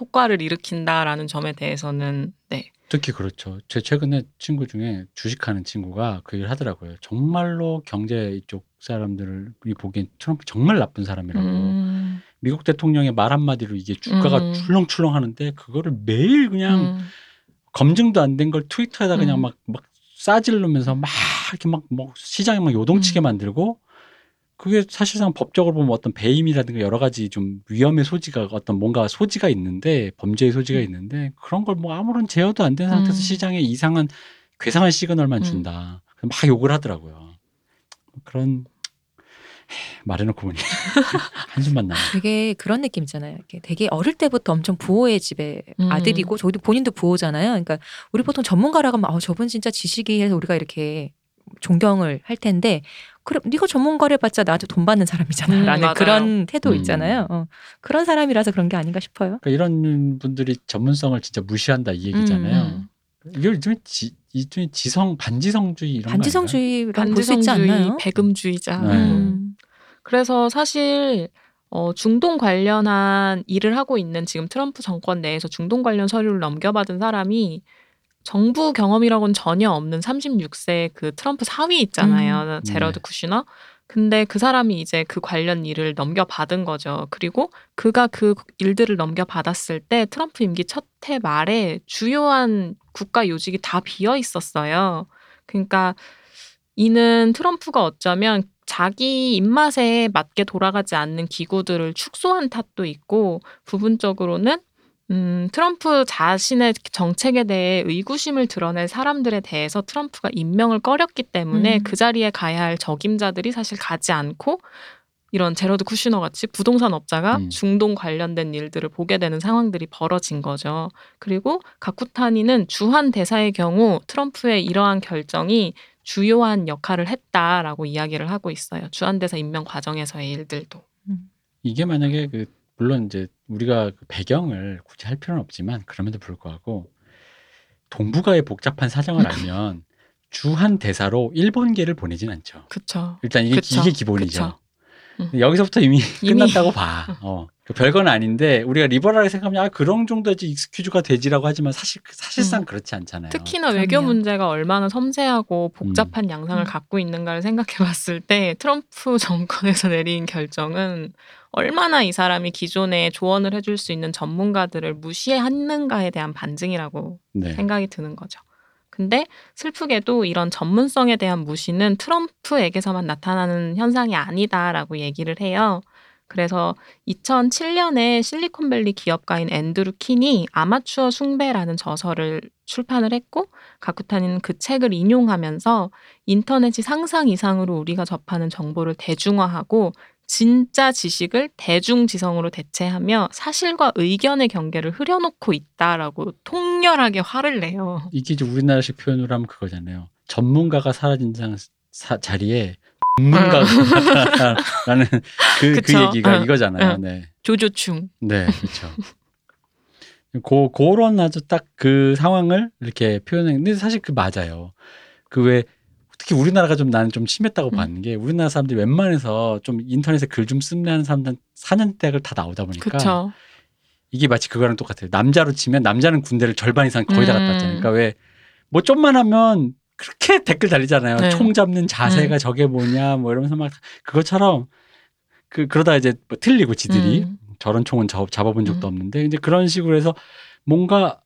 효과를 일으킨다라는 점에 대해서는 네. 특히 그렇죠. 제 최근에 친구 중에 주식하는 친구가 그 얘기를 하더라고요. 정말로 경제 이쪽 사람들이 보기엔 트럼프 정말 나쁜 사람이라고. 음, 미국 대통령의 말 한마디로 이게 주가가 음. 출렁출렁 하는데 그거를 매일 그냥 음, 검증도 안 된 걸 트위터에다 그냥 음. 막, 막 싸질르면서 막 이렇게 막, 뭐 시장에 막 요동치게 음. 만들고 그게 사실상 법적으로 보면 어떤 배임이라든가 여러 가지 좀 위험의 소지가 어떤 뭔가 소지가 있는데 범죄의 소지가 음. 있는데 그런 걸 뭐 아무런 제어도 안 된 상태에서 음. 시장에 이상한 괴상한 시그널만 음. 준다. 막 욕을 하더라고요. 그런 말해놓고 보니 한숨만 나네. 되게 그런 느낌 있잖아요. 이렇게 되게 어릴 때부터 엄청 부호의 집에 음. 아들이고 저도 본인도 부호잖아요. 그러니까 우리 보통 전문가라고 하면 아, 저분 진짜 지식이 해서 우리가 이렇게 존경을 할 텐데 그래 네가 전문가를 봤자 나도 돈 받는 사람이잖아 음, 라는. 그런 태도 음. 있잖아요. 어. 그런 사람이라서 그런 게 아닌가 싶어요. 그러니까 이런 분들이 전문성을 진짜 무시한다 이 얘기잖아요. 음. 이걸 일종의 지, 일종의 지성 반지성주의 이런? 반지성주의라고 볼수 있지 반지성주의, 않나요? 배금주의자. 네. 음. 그래서 사실 어, 중동 관련한 일을 하고 있는 지금 트럼프 정권 내에서 중동 관련 서류를 넘겨받은 사람이 정부 경험이라고는 전혀 없는 36세 그 트럼프 사위 있잖아요. 음. 제러드 네. 쿠시너. 근데 그 사람이 이제 그 관련 일을 넘겨받은 거죠. 그리고 그가 그 일들을 넘겨받았을 때 트럼프 임기 첫 해 말에 주요한 국가 요직이 다 비어 있었어요. 그러니까 이는 트럼프가 어쩌면 자기 입맛에 맞게 돌아가지 않는 기구들을 축소한 탓도 있고 부분적으로는 음, 트럼프 자신의 정책에 대해 의구심을 드러낼 사람들에 대해서 트럼프가 임명을 꺼렸기 때문에 음. 그 자리에 가야 할 적임자들이 사실 가지 않고 이런 제러드 쿠시너 같이 부동산 업자가 음. 중동 관련된 일들을 보게 되는 상황들이 벌어진 거죠. 그리고 가쿠타니는 주한 대사의 경우 트럼프의 이러한 결정이 주요한 역할을 했다라고 이야기를 하고 있어요. 주한 대사 임명 과정에서의 일들도. 이게 만약에 그 물론 이제 우리가 그 배경을 굳이 할 필요는 없지만 그럼에도 불구하고 동북아의 복잡한 사정을 알면 주한 대사로 일본계를 보내진 않죠. 그쵸. 일단 이게, 그쵸. 이게 기본이죠. 그쵸. 음. 여기서부터 이미, 이미. 끝났다고 봐. 어. 그 별건 아닌데 우리가 리버럴하게 생각하면 아 그런 정도지 익스큐즈가 되지라고 하지만 사실 사실상 음. 그렇지 않잖아요. 특히나 그럼요. 외교 문제가 얼마나 섬세하고 복잡한 음. 양상을 음. 갖고 있는가를 생각해 봤을 때 트럼프 정권에서 내린 결정은 얼마나 이 사람이 기존에 조언을 해줄 수 있는 전문가들을 무시했는가에 대한 반증이라고 네. 생각이 드는 거죠. 근데 슬프게도 이런 전문성에 대한 무시는 트럼프에게서만 나타나는 현상이 아니다라고 얘기를 해요. 그래서 2007년에 실리콘밸리 기업가인 앤드루 킨이 아마추어 숭배라는 저서를 출판을 했고 가쿠타니는 그 책을 인용하면서 인터넷이 상상 이상으로 우리가 접하는 정보를 대중화하고 진짜 지식을 대중지성으로 대체하며 사실과 의견의 경계를 흐려놓고 있다라고 통렬하게 화를 내요. 이게 이제 우리나라식 표현으로 하면 그거잖아요. 전문가가 사라진 장, 사, 자리에 전문가가 나타나는 그, 그. 얘기가 응. 이거잖아요. 응. 네. 조조충. 네, 그렇죠. 고 그런 아주 딱 그 상황을 이렇게 표현해. 근데 사실 그 맞아요. 그 왜 특히 우리나라가 좀 나는 좀 심했다고 음. 봤는 게 우리나라 사람들이 웬만해서 좀 인터넷에 글 좀 쓰는 사람들 4년 대학을 다 나오다 보니까 그쵸. 이게 마치 그거랑 똑같아요. 남자로 치면 남자는 군대를 절반 이상 거의 다 갔다 음. 왔잖아요. 그러니까 왜 뭐 좀만 하면 그렇게 댓글 달리잖아요. 네. 총 잡는 자세가 음. 저게 뭐냐 뭐 이러면서 막 그것처럼 그 그러다 이제 뭐 틀리고 지들이 음. 저런 총은 저- 잡아본 적도 음. 없는데 이제 그런 식으로 해서 뭔가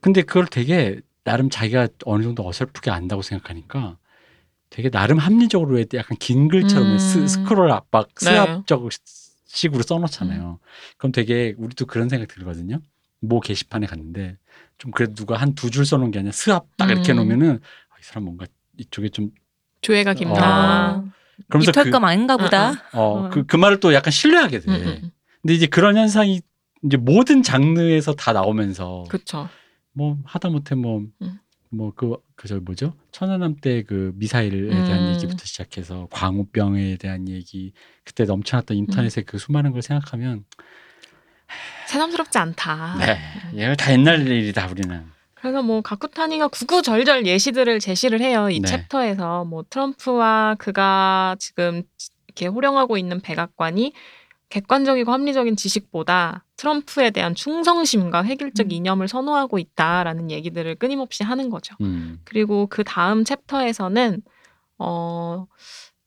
근데 그걸 되게 나름 자기가 어느 정도 어설프게 안다고 생각하니까 되게 나름 합리적으로 왜 약간 긴 글처럼 음. 스, 스크롤 압박 네. 스압적 식으로 써놓잖아요. 그럼 되게 우리도 그런 생각 들거든요. 모 게시판에 갔는데 좀 그래도 누가 한 두 줄 써놓은 게 아니라 스압 딱 이렇게 음. 놓으면은 아, 이 사람 뭔가 이쪽에 좀 조예가 깊나. 어. 그러면서 그, 이탈감 아닌가 보다. 어, 그, 그 말을 또 약간 신뢰하게 돼. 음, 음. 근데 이제 그런 현상이 이제 모든 장르에서 다 나오면서 그쵸. 뭐 하다못해 뭐 음. 뭐 그 그저 뭐죠 천안함 때 그 미사일에 대한 음. 얘기부터 시작해서 광우병에 대한 얘기 그때 넘쳐났던 인터넷의 그 수많은 걸 생각하면 새삼스럽지 않다. 네 이거 다 옛날 일이다 우리는 그래서 뭐 가쿠타니가 구구절절 예시들을 제시를 해요. 이 네. 챕터에서 뭐 트럼프와 그가 지금 이렇게 호령하고 있는 백악관이 객관적이고 합리적인 지식보다 트럼프에 대한 충성심과 획일적 음. 이념을 선호하고 있다라는 얘기들을 끊임없이 하는 거죠. 음. 그리고 그 다음 챕터에서는 어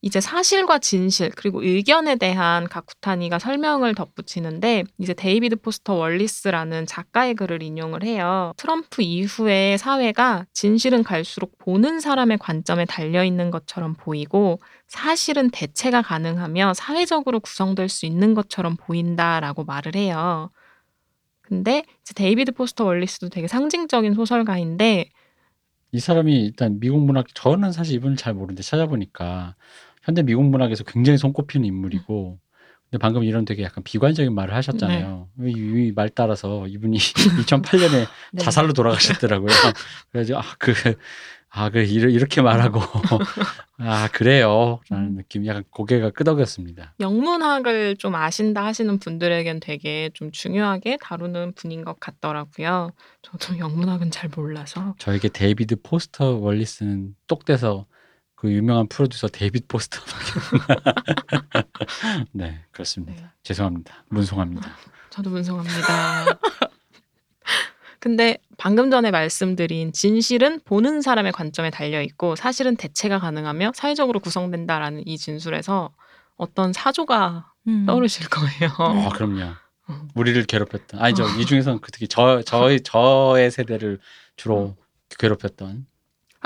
이제 사실과 진실 그리고 의견에 대한 가쿠타니가 설명을 덧붙이는데 이제 데이비드 포스터 월리스라는 작가의 글을 인용을 해요. 트럼프 이후의 사회가 진실은 갈수록 보는 사람의 관점에 달려 있는 것처럼 보이고 사실은 대체가 가능하며 사회적으로 구성될 수 있는 것처럼 보인다라고 말을 해요. 근데 이제 데이비드 포스터 월리스도 되게 상징적인 소설가인데 이 사람이 일단 미국 문학 저는 사실 이분을 잘 모르는데 찾아보니까 현대 미국 문학에서 굉장히 손꼽히는 인물이고 근데 방금 이런 되게 약간 비관적인 말을 하셨잖아요. 네. 이말 따라서 이분이 2008년에 네. 자살로 돌아가셨더라고요. 그래서 아그 아, 그 이렇게 말하고 아 그래요 라는 음. 느낌, 약간 고개가 끄덕였습니다. 영문학을 좀 아신다 하시는 분들에겐 되게 좀 중요하게 다루는 분인 것 같더라고요. 저도 영문학은 잘 몰라서. 저에게 데이비드 포스터 월리스는 똑돼서 그 유명한 프로듀서 데이비드 포스터. 네, 그렇습니다. 네. 죄송합니다. 문송합니다. 저도 문송합니다. 근데 방금 전에 말씀드린 진실은 보는 사람의 관점에 달려 있고 사실은 대체가 가능하며 사회적으로 구성된다라는 이 진술에서 어떤 사조가 음. 떠오르실 거예요. 아, 그럼요. 음. 우리를 괴롭혔던. 아니죠. 이 중에서는 그 특히 저 저의 저의 세대를 주로 괴롭혔던.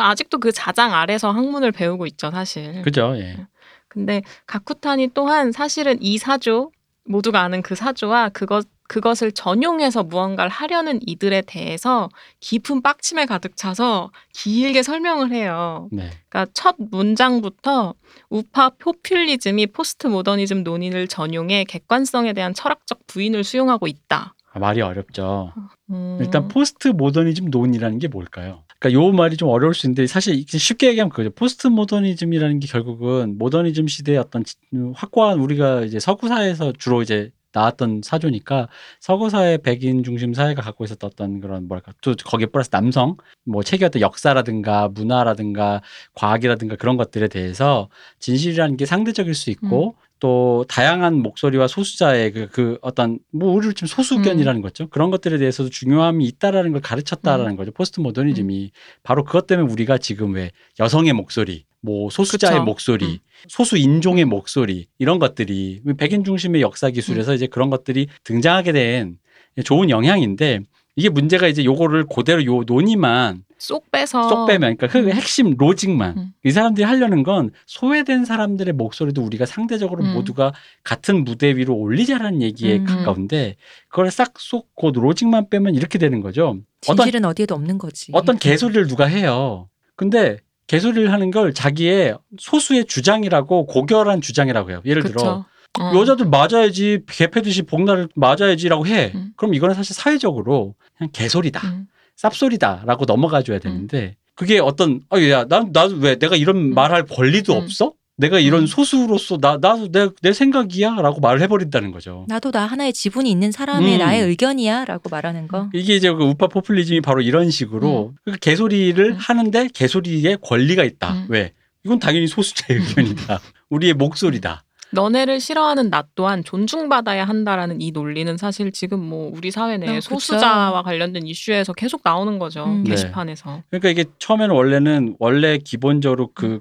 아직도 그 자장 아래서 학문을 배우고 있죠, 사실. 그죠? 예. 근데 가쿠타니 또한 사실은 이 사조 모두가 아는 그 사조와 그것 그것을 전용해서 무언가를 하려는 이들에 대해서 깊은 빡침에 가득 차서 길게 설명을 해요. 네. 그러니까 첫 문장부터 우파 포퓰리즘이 포스트 모더니즘 논의를 전용해 객관성에 대한 철학적 부인을 수용하고 있다. 아, 말이 어렵죠. 음, 일단 포스트 모더니즘 논의라는 게 뭘까요? 그러니까 요 말이 좀 어려울 수 있는데 사실 쉽게 얘기하면 그거죠. 포스트 모더니즘이라는 게 결국은 모더니즘 시대의 어떤 지- 확고한 우리가 이제 서구 사회에서 주로 이제 나왔던 사조니까 서구 사회 백인 중심 사회가 갖고 있었던 어떤 그런 뭐랄까 또 거기에 플러스 남성 뭐 책의 어떤 역사라든가 문화라든가 과학이라든가 그런 것들에 대해서 진실이라는 게 상대적일 수 있고 또 다양한 목소리와 소수자의 그, 그 어떤 뭐 우리를 치면 소수견이라는 거죠. 그런 것들에 대해서도 중요함이 있다라는 걸 가르쳤다라는 거죠. 포스트 모더니즘이 바로 그것 때문에 우리가 지금 왜 여성의 목소리, 뭐 소수자의 그쵸. 목소리, 음. 소수 인종의 목소리 이런 것들이 백인 중심의 역사 기술에서 이제 그런 것들이 등장하게 된 좋은 영향인데 이게 문제가 이제 요거를 그대로 요 논의만 쏙 빼서 쏙 빼면 그러니까 그 핵심 로직만 음. 이 사람들이 하려는 건 소외된 사람들의 목소리도 우리가 상대적으로 음. 모두가 같은 무대 위로 올리자라는 얘기에 음. 가까운데 그걸 싹 쏙고 로직만 빼면 이렇게 되는 거죠. 어떤 진실은 어디에도 없는 거지. 어떤 개소리를 누가 해요. 근데 개소리를 하는 걸 자기의 소수의 주장이라고 고결한 주장이라고 해요. 예를 들어 그쵸. 어. 여자들 맞아야지 개패듯이 복날을 맞아야지라고 해. 음. 그럼 이거는 사실 사회적으로 그냥 개소리다, 음. 쌉소리다라고 넘어가줘야 되는데 그게 어떤 아야난 나도 왜 내가 이런 말할 권리도 음. 없어? 내가 이런 음. 소수로서 나 나도 내, 내 생각이야라고 말을 해버린다는 거죠. 나도 나 하나의 지분이 있는 사람의 음. 나의 의견이야라고 말하는 거. 이게 이제 그 우파 포퓰리즘이 바로 이런 식으로 그 개소리를 음. 하는데 개소리에 권리가 있다. 음. 왜? 이건 당연히 소수자의 의견이다. 우리의 목소리다. 너네를 싫어하는 나 또한 존중받아야 한다라는 이 논리는 사실 지금 뭐 우리 사회 내에 어, 그쵸. 소수자와 관련된 이슈에서 계속 나오는 거죠. 음. 네. 게시판에서. 그러니까 이게 처음에는 원래는 원래 기본적으로 그 음.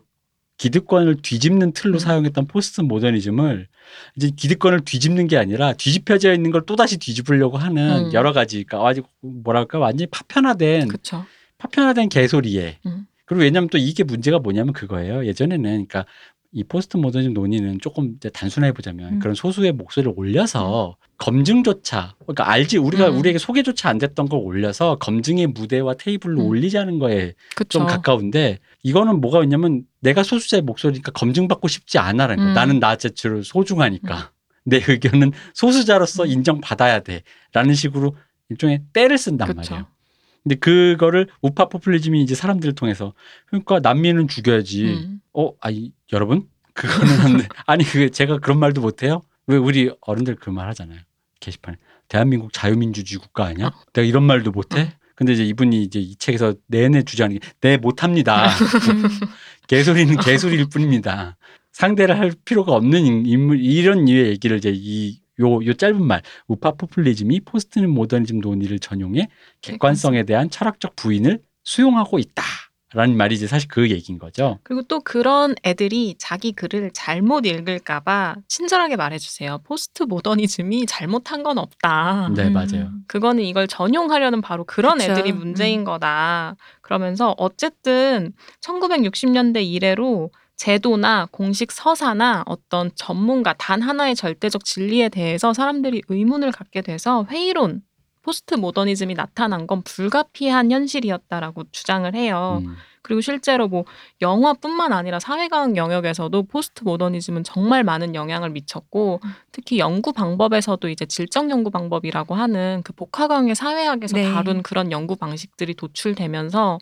기득권을 뒤집는 틀로 음. 사용했던 포스트 모더니즘을 이제 기득권을 뒤집는 게 아니라 뒤집혀져 있는 걸 또다시 뒤집으려고 하는 음. 여러 가지 그러니까 아직 뭐랄까 완전히 파편화된 그렇죠. 파편화된 개소리에 음. 그리고 왜냐하면 또 이게 문제가 뭐냐면 그거예요. 예전에는 그러니까 이 포스트 모더니즘 논의는 조금 이제 단순하게 보자면 음. 그런 소수의 목소리를 올려서 검증조차 그러니까 알지 우리가 음. 우리에게 소개조차 안 됐던 걸 올려서 검증의 무대와 테이블로 음. 올리자는 거에 그렇죠. 좀 가까운데 이거는 뭐가 있냐면 내가 소수자의 목소리니까 검증받고 싶지 않아라는 거야. 음. 나는 나 자체로 소중하니까 내 의견은 소수자로서 음. 인정받아야 돼라는 식으로 일종의 떼를 쓴단 그쵸. 말이에요. 근데 그거를 우파 포퓰리즘이 이제 사람들을 통해서 그러니까 난민은 죽여야지. 음. 어, 아니 여러분 그거는 안 돼. 아니 그 제가 그런 말도 못 해요. 왜 우리 어른들 그 말 하잖아요. 게시판에 대한민국 자유민주주의 국가 아니야? 어. 내가 이런 말도 못해? 어. 근데 이제 이분이 이제 이 책에서 내내 주장하는 게 네 못합니다. 개소리는 개소리일 뿐입니다. 상대를 할 필요가 없는 인- 인물 이런 류의 얘기를 이제 이 요, 요 짧은 말, 우파 포퓰리즘이 포스트 모더니즘 논의를 전용해 객관성에 대한 철학적 부인을 수용하고 있다. 라는 말이 이제 사실 그 얘기인 거죠. 그리고 또 그런 애들이 자기 글을 잘못 읽을까봐 친절하게 말해주세요. 포스트 모더니즘이 잘못한 건 없다. 네, 음. 맞아요. 그거는 이걸 전용하려는 바로 그런 그쵸. 애들이 문제인 거다. 그러면서 어쨌든 1960년대 이래로 제도나 공식 서사나 어떤 전문가 단 하나의 절대적 진리에 대해서 사람들이 의문을 갖게 돼서 회의론, 포스트 모더니즘이 나타난 건 불가피한 현실이었다라고 주장을 해요. 음. 그리고 실제로 뭐 영화뿐만 아니라 사회과학 영역에서도 포스트 모더니즘은 정말 많은 영향을 미쳤고 음. 특히 연구 방법에서도 이제 질적 연구 방법이라고 하는 그 복합형의 사회학에서 네. 다룬 그런 연구 방식들이 도출되면서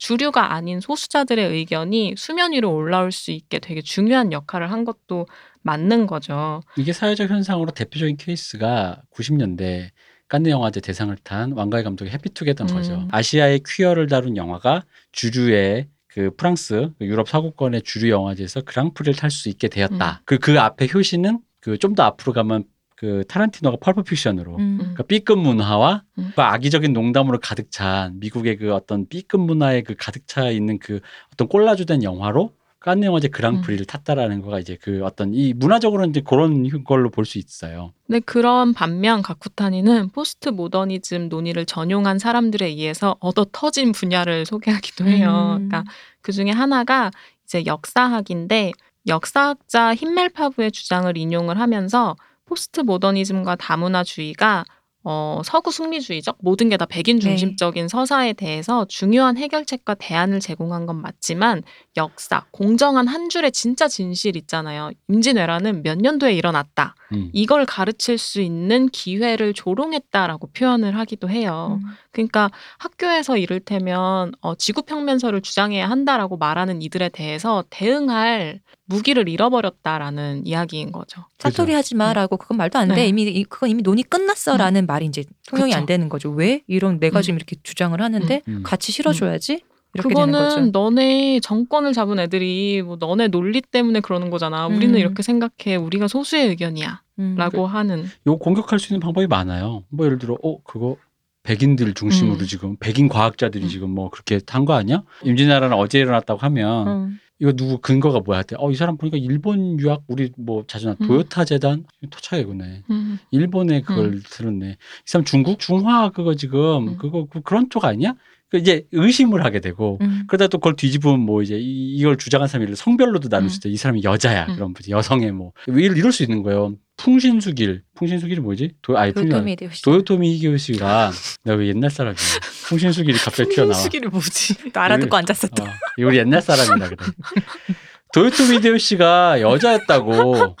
주류가 아닌 소수자들의 의견이 수면 위로 올라올 수 있게 되게 중요한 역할을 한 것도 맞는 거죠. 이게 사회적 현상으로 대표적인 케이스가 90년대 칸느 영화제 대상을 탄 왕가위 감독의 해피투게더인 음. 거죠. 아시아의 퀴어를 다룬 영화가 주류의 그 프랑스 그 유럽 서구권의 주류 영화제에서 그랑프리를 탈 수 있게 되었다. 그그 앞에 효시는 그 좀 더 앞으로 가면 그 타란티노가 펄프 픽션으로 음. 그러니까 B급 문화와 음. 그 악의적인 농담으로 가득 찬 미국의 그 어떤 B급 문화에 그 가득 차 있는 그 어떤 꼴라주된 영화로 칸느 영화제 음. 그랑프리를 탔다라는 거가 이제 그 어떤 이 문화적으로는 이제 그런 걸로 볼 수 있어요. 근데 그런 반면 가쿠타니는 포스트 모더니즘 논의를 전용한 사람들에 의해서 얻어 터진 분야를 소개하기도 해요. 음. 그러니까 그 중에 하나가 이제 역사학인데 역사학자 힌멜파브의 주장을 인용을 하면서 포스트 모더니즘과 다문화주의가 어, 서구 승리주의적 모든 게 다 백인 네. 중심적인 서사에 대해서 중요한 해결책과 대안을 제공한 건 맞지만 역사, 공정한 한 줄의 진짜 진실 있잖아요. 임진왜란은 몇 년도에 일어났다. 음. 이걸 가르칠 수 있는 기회를 조롱했다라고 표현을 하기도 해요. 음. 그러니까 학교에서 이를테면 어, 지구평면설을 주장해야 한다라고 말하는 이들에 대해서 대응할 무기를 잃어버렸다라는 이야기인 거죠. 사토리 하지 마라고 그건 말도 안 돼. 네. 이미 이- 그건 이미 논의 끝났어라는 말이 이제 통용이 그쵸. 안 되는 거죠. 왜? 이런 내가 음. 지금 이렇게 주장을 하는데 음. 같이 실어줘야지. 이렇게 되는 거죠. 그거는 너네 정권을 잡은 애들이 뭐 너네 논리 때문에 그러는 거잖아. 우리는 음. 이렇게 생각해. 우리가 소수의 의견이야. 음. 라고 하는. 요 공격할 수 있는 방법이 많아요. 뭐 예를 들어, 어 그거 백인들 중심으로 음. 지금 백인 과학자들이 음. 지금 뭐 그렇게 한 거 아니야? 임진왜란은 어제 일어났다고 하면 음. 이거 누구 근거가 뭐야? 어이 사람 보니까 일본 유학 우리 뭐 자주 나 음. 도요타 재단 토차이구네. 음. 일본에 그걸 들었네. 이 사람 중국 중화 그거 지금 음. 그거 그- 그런 쪽 아니야? 그 이제 의심을 하게 되고 음. 그러다 또 그걸 뒤집으면 뭐 이제 이- 이걸 주장한 사람이 성별로도 나눌 음. 수 있다. 이 사람이 여자야. 음. 그런 분이 여성의 뭐 이럴, 이럴 수 있는 거예요. 풍신수길. 풍신수길이 뭐지? 도, 아니 도토미 히데요시. 도요토미 히데요시가 내가 왜 옛날 사람이야. 풍신수길이 갑자기 튀어나와. 수기를 뭐지? 나 알아듣고 앉았었다. 어, 우리 옛날 사람이다 그래. 도요토미 히데요시가 여자였다고.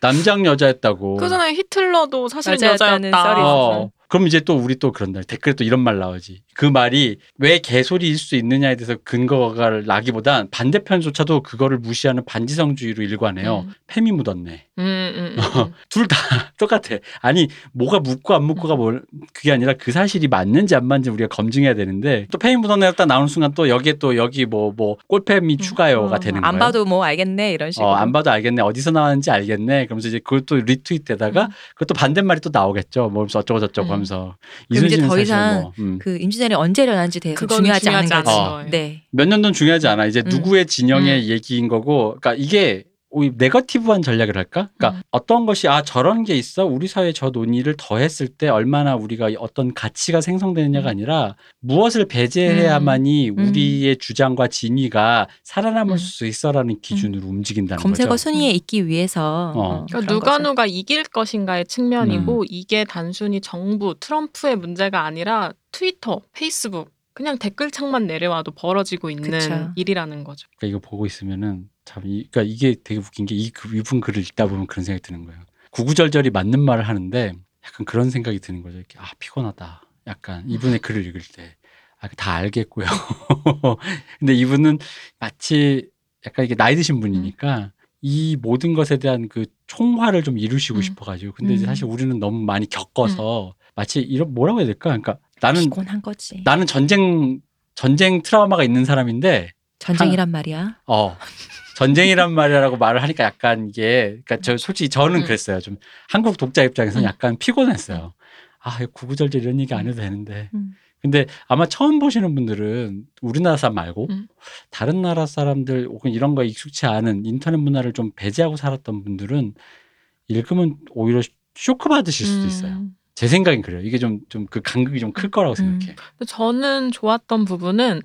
남장 여자였다고. 그잖아요. 히틀러도 사실 여자였다는 여자였다. 썰이 어. 그럼 이제 또 우리 또 그런다. 댓글에 또 이런 말 나오지. 그 말이 왜 개소리일 수 있느냐에 대해서 근거가 나기보단 반대편조차도 그거를 무시하는 반지성주의로 일관해요. 음. 팸이 묻었네. 음, 음, 음. 둘다 똑같아. 아니 뭐가 묻고 안 묻고가 뭘 그게 아니라 그 사실이 맞는지 안 맞는지 우리가 검증해야 되는데 또 팸이 묻었네 딱 나오는 순간 또 여기에 또 여기 뭐뭐 꼴팸이 추가요가 어, 되는 거예요. 안 봐도 뭐 알겠네 이런 식으로. 어, 안 봐도 알겠네. 어디서 나왔는지 알겠네. 그러면서 이제 그걸 또 리트윗에다가 음. 그것도 반대말이 또 나오겠죠. 뭐 어쩌고 저쩌고 음. 하면서 이제 더 이상 뭐, 음. 그임 시전이 언제 일어난지 대해서 그거는 중요하지 않은 중요하지 거지. 않은 거예요. 네. 몇 년도는 중요하지 않아. 이제 음. 누구의 진영의 얘기인 거고, 그러니까 이게 오히 네거티브한 전략을 할까? 그러니까 음. 어떤 것이 아 저런 게 있어 우리 사회에 저 논의를 더했을 때 얼마나 우리가 어떤 가치가 생성되느냐가 음. 아니라 무엇을 배제해야만이 음. 우리의 주장과 진위가 살아남을 음. 수 있어라는 기준으로 움직인다는 검색어 거죠. 순위에 있기 위해서. 어. 어, 그러니까 누가 거죠. 누가 이길 것인가의 측면이고 이게 단순히 정부 트럼프의 문제가 아니라 트위터, 페이스북 그냥 댓글창만 내려와도 벌어지고 있는 그쵸. 일이라는 거죠. 그러니까 이거 보고 있으면은 참 이, 그러니까 이게 되게 웃긴 게 이 이분 글을 읽다 보면 그런 생각이 드는 거예요. 구구절절히 맞는 말을 하는데 약간 그런 생각이 드는 거죠. 이렇게 아 피곤하다. 약간 이분의 글을 읽을 때. 아, 다 알겠고요. 근데 이분은 마치 약간 이게 나이 드신 분이니까 이 모든 것에 대한 그 총화를 좀 이루시고 음. 싶어가지고. 근데 이제 음. 사실 우리는 너무 많이 겪어서 마치 이런 뭐라고 해야 될까? 그러니까 나는 피곤한 거지. 나는 전쟁 전쟁 트라우마가 있는 사람인데 전쟁이란 말이야. 어 전쟁이란 말이라고 말을 하니까 약간 이게 그러니까 저 솔직히 저는 음. 그랬어요 좀 한국 독자 입장에서는 음. 약간 피곤했어요 아 구구절절 이런 얘기 안 해도 되는데 음. 근데 아마 처음 보시는 분들은 우리나라 사람 말고 음. 다른 나라 사람들 혹은 이런 거에 익숙치 않은 인터넷 문화를 좀 배제하고 살았던 분들은 읽으면 오히려 쇼크 받으실 수도 있어요 음. 제 생각엔 그래요 이게 좀 좀 그 간극이 좀 클 거라고 음. 생각해 근데 저는 좋았던 부분은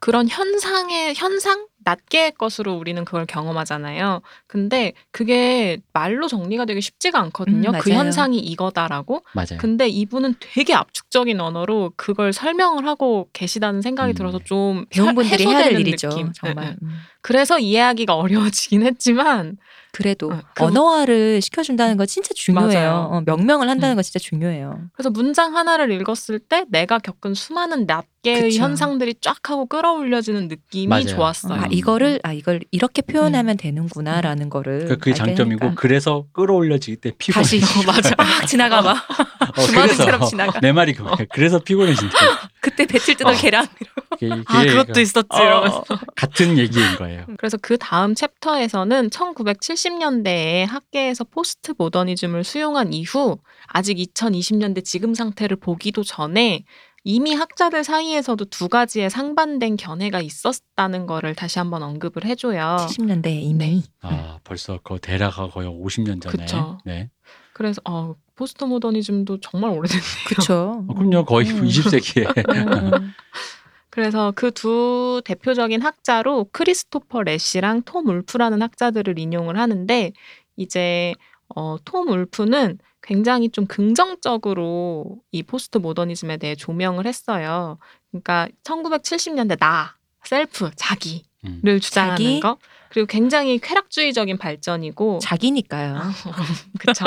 그런 현상의 현상 낱개의 것으로 우리는 그걸 경험하잖아요. 근데 그게 말로 정리가 되기 쉽지가 않거든요. 음, 그. 현상이 이거다라고. 맞아요 근데 이분은 되게 압축적인 언어로 그걸 설명을 하고 계시다는 생각이 음. 들어서 좀 배운 분들이 해야 될 일이죠. 느낌. 정말. 음. 그래서 이해하기가 어려워지긴 했지만 그래도 어, 그- 언어화를 시켜준다는 거 진짜 중요해요. 어, 명명을 한다는 음. 거 진짜 중요해요. 그래서 문장 하나를 읽었을 때 내가 겪은 수많은 낱 개의 그쵸. 현상들이 쫙 하고 끌어올려지는 느낌이 맞아요. 좋았어요. 아 음. 이거를 아 이걸 이렇게 표현하면 되는구나라는 거를 그러니까 그게 알게 장점이고 하니까. 그래서 끌어올려지기 때 피곤해 다시 어, 맞아. 막 지나가 봐. 어, 주마등처럼 지나가. 내 말이 그거야. 그래서 피곤해진다. 그때 배칠 뜨던 어. 계란. 아 그것도 있었지. 어. 같은 얘기인 거예요. 그래서 그 다음 챕터에서는 1970년대에 학계에서 포스트 모더니즘을 수용한 이후 아직 2020년대 지금 상태를 보기도 전에 이미 학자들 사이에서도 두 가지의 상반된 견해가 있었다는 거를 다시 한번 언급을 해줘요. 70년대 이미. 아 벌써 그 대라가 거의 50년 전에. 그쵸. 네. 그래서 어, 포스트 모더니즘도 정말 오래됐네요. 그렇죠. 어, 그럼요. 거의 음. 20세기에. 그래서 그 두 대표적인 학자로 크리스토퍼 래시랑 톰 울프라는 학자들을 인용을 하는데 이제 어, 톰 울프는 굉장히 좀 긍정적으로 이 포스트 모더니즘에 대해 조명을 했어요. 그러니까 1970년대 나, 셀프, 자기를 음. 주장하는 자기? 거. 그리고 굉장히 쾌락주의적인 발전이고 자기니까요. 그쵸.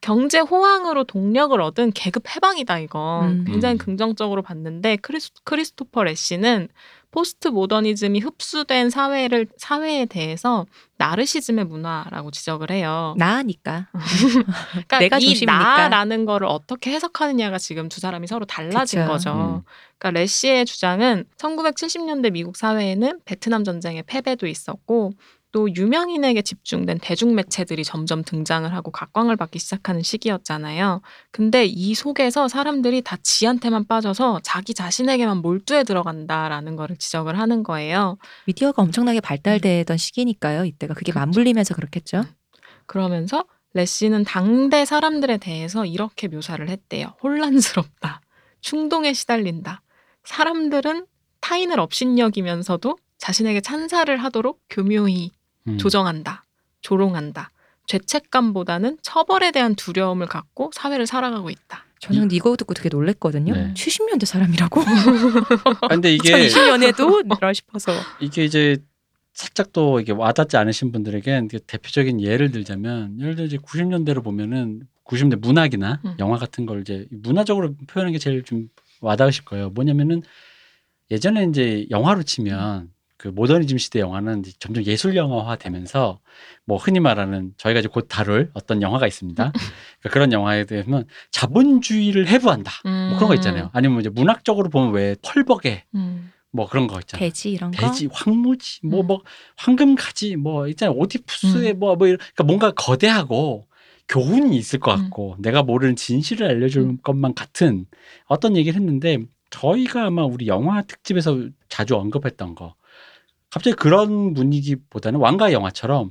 경제 호황으로 동력을 얻은 계급 해방이다 이거. 음. 굉장히 음. 긍정적으로 봤는데 크리스, 크리스토퍼 레시는 포스트 모더니즘이 흡수된 사회를 사회에 대해서 나르시즘의 문화라고 지적을 해요. 나니까. 그러니까 내가 이 중심이니까. 나라는 거를 어떻게 해석하느냐가 지금 두 사람이 서로 달라진 그쵸. 거죠. 음. 그러니까 레시의 주장은 1970년대 미국 사회에는 베트남 전쟁의 패배도 있었고 또 유명인에게 집중된 대중매체들이 점점 등장을 하고 각광을 받기 시작하는 시기였잖아요. 근데 이 속에서 사람들이 다 지한테만 빠져서 자기 자신에게만 몰두해 들어간다라는 거를 지적을 하는 거예요. 미디어가 엄청나게 발달되던 시기니까요. 이때가 그게 그쵸. 맞물리면서 그렇겠죠. 그러면서 레시는 당대 사람들에 대해서 이렇게 묘사를 했대요. 혼란스럽다. 충동에 시달린다. 사람들은 타인을 업신여기면서도 자신에게 찬사를 하도록 교묘히 음. 조정한다. 조롱한다. 죄책감보다는 처벌에 대한 두려움을 갖고 사회를 살아가고 있다. 저는 이거 듣고 되게 놀랬거든요. 네. 70년대 사람이라고. 아, 근데 이게 2020년에도 라 싶어서. 이게 이제 살짝 또 이게 와닿지 않으신 분들에게 대표적인 예를 들자면 예를 들어 이제 90년대로 보면은 90년대 문학이나 음. 영화 같은 걸 이제 문화적으로 표현하는 게 제일 좀 와닿으실 거예요. 뭐냐면은 예전에 이제 영화로 치면 그 모더니즘 시대 영화는 점점 예술 영화화 되면서 뭐 흔히 말하는 저희가 이제 곧 다룰 어떤 영화가 있습니다. 그러니까 그런 영화에 대해서는 자본주의를 해부한다. 뭐 그런 거 있잖아요. 아니면 이제 문학적으로 보면 왜 펄벅에 음. 뭐 그런 거 있잖아요. 돼지 이런 거. 돼지, 황무지, 뭐 음. 뭐 황금가지, 뭐 있잖아요. 오디푸스의 뭐뭐 이런 그러니까 뭔가 거대하고 교훈이 있을 것 같고 내가 모르는 진실을 알려줄 음. 것만 같은 어떤 얘기를 했는데 저희가 아마 우리 영화 특집에서 자주 언급했던 거 갑자기 그런 분위기보다는 왕가위 영화처럼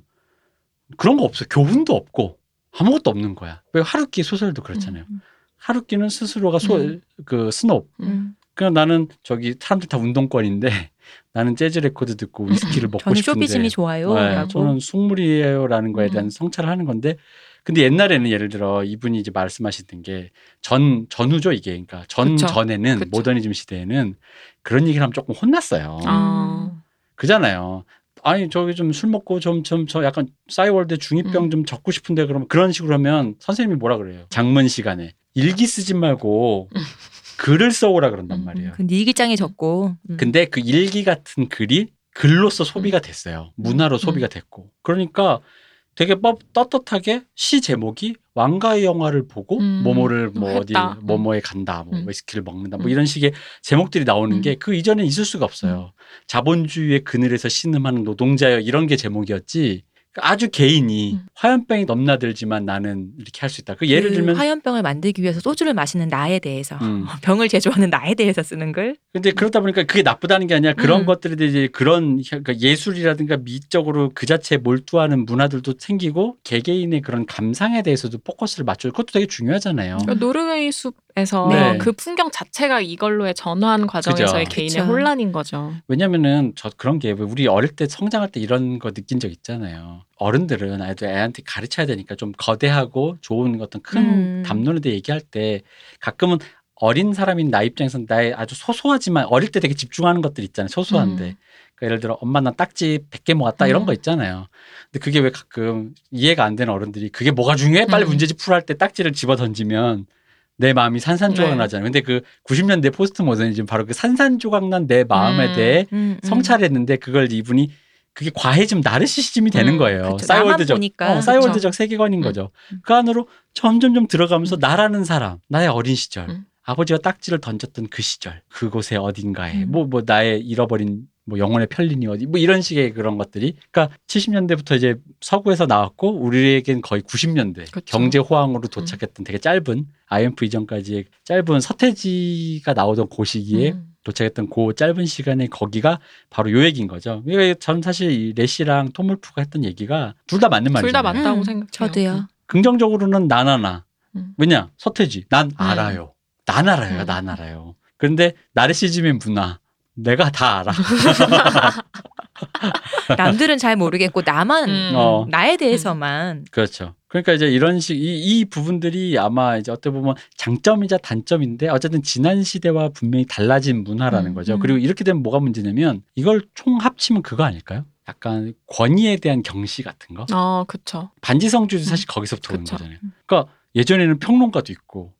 그런 거 없어. 교훈도 없고 아무것도 없는 거야. 왜 하루키 소설도 그렇잖아요. 음. 하루키는 스스로가 소, 음. 그 snob 음. 그냥 나는 저기 사람들 다 운동권인데 나는 재즈 레코드 듣고 위스키를 먹고 싶은데 쇼비즘이 좋아요. 네. 저는 속물이에요라는 거에 대한 음. 성찰을 하는 건데 근데 옛날에는 예를 들어 이분이 이제 말씀하시던 게 전 전후죠 이게 그러니까 전 그쵸. 전에는 그쵸. 모더니즘 시대에는 그런 얘기를 하면 조금 혼났어요. 아. 그잖아요. 아니 저기 좀 술 먹고 좀 좀 저 약간 싸이월드 중이병 음. 좀 적고 싶은데 그러면 그런 식으로 하면 선생님이 뭐라 그래요? 장문 시간에 일기 쓰지 말고 글을 써오라 그런단 음, 말이에요. 그 일기장에 적고. 음. 근데 그 일기 같은 글이 글로서 소비가 됐어요. 문화로 음. 소비가 됐고. 그러니까 되게 법 떳떳하게 시 제목이 왕가의 영화를 보고 음, 뭐뭐를 뭐 어디 했다. 뭐뭐에 간다, 뭐 음. 위스키를 먹는다, 뭐 음. 이런 식의 제목들이 나오는 음. 게그 이전에 있을 수가 없어요. 자본주의의 그늘에서 신음하는 노동자여 이런 게 제목이었지. 아주 개인이 음. 화염병이 넘나들지만 나는 이렇게 할 수 있다. 그 예를 그 들면 화염병을 만들기 위해서 소주를 마시는 나에 대해서 음. 병을 제조하는 나에 대해서 쓰는 글. 근데 그러다 보니까 그게 나쁘다는 게 아니라 그런 음. 것들에 대해 이제 그런 그러니까 예술이라든가 미적으로 그 자체에 몰두하는 문화들도 생기고 개개인의 그런 감상에 대해서도 포커스를 맞춰 그것도 되게 중요하잖아요. 그러니까 노르웨이 숲에서 네. 그 풍경 자체가 이걸로의 전환 과정에서의 그죠. 개인의 그쵸. 혼란인 거죠. 왜냐면은 저 그런 게 우리 어릴 때 성장할 때 이런 거 느낀 적 있잖아요. 어른들은 아이들 애한테 가르쳐야 되니까 좀 거대하고 좋은 어떤 큰 음. 담론에 대해 얘기할 때 가끔은 어린 사람인 나 입장에서는 나의 아주 소소하지만 어릴 때 되게 집중하는 것들 있잖아요. 소소한데. 음. 그러니까 예를 들어 엄마 나 딱지 100개 모았다 이런 음. 거 있잖아요. 근데 그게 왜 가끔 이해가 안 되는 어른들이 그게 뭐가 중요해? 빨리 음. 문제집 풀할 때 딱지를 집어 던지면 내 마음이 산산조각 네. 나잖아요. 근데 그 90년대 포스트 모더니즘 바로 그 산산조각 난 내 마음에 음. 대해 음, 음. 성찰했는데 그걸 이분이 그게 과해지면 나르시시즘이 되는 음, 거예요. 싸이월드적, 보니까. 어, 싸이월드적 세계관인 음. 거죠. 그 안으로 점점점 들어가면서 나라는 사람, 나의 어린 시절, 음. 아버지가 딱지를 던졌던 그 시절, 그곳의 어딘가에 음. 뭐뭐 나의 잃어버린 뭐 영혼의 편린이 어디 뭐 이런 식의 그런 것들이 그러니까 70년대부터 이제 서구에서 나왔고 우리에겐 거의 90년대 그쵸. 경제 호황으로 도착했던 되게 짧은 IMF 이전까지의 짧은 서태지가 나오던 그 시기에 음. 도착했던 그 짧은 시간에 거기가 바로 요 얘기인 거죠. 전 사실 이 레시랑 톰울프가 했던 얘기가 둘 다 맞는 말이잖아요. 둘다 맞다고 음, 생각해요. 저도요. 긍정적으로는 나나나. 음. 왜냐? 서태지. 난 알아요. 난 알아요. 음. 난 알아요. 그런데 나르시즘의 문화. 내가 다 알아. 남들은 잘 모르겠고 나만 음. 어. 나에 대해서만 그렇죠. 그러니까 이제 이런 식, 이, 이 부분들이 아마 이제 어떻게 보면 장점이자 단점인데 어쨌든 지난 시대와 분명히 달라진 문화라는 음, 거죠. 음. 그리고 이렇게 되면 뭐가 문제냐면 이걸 총 합치면 그거 아닐까요? 약간 권위에 대한 경시 같은 거. 어, 그쵸. 반지성주의도 사실 거기서부터 오는. 거잖아요. 그러니까 예전에는 평론가도 있고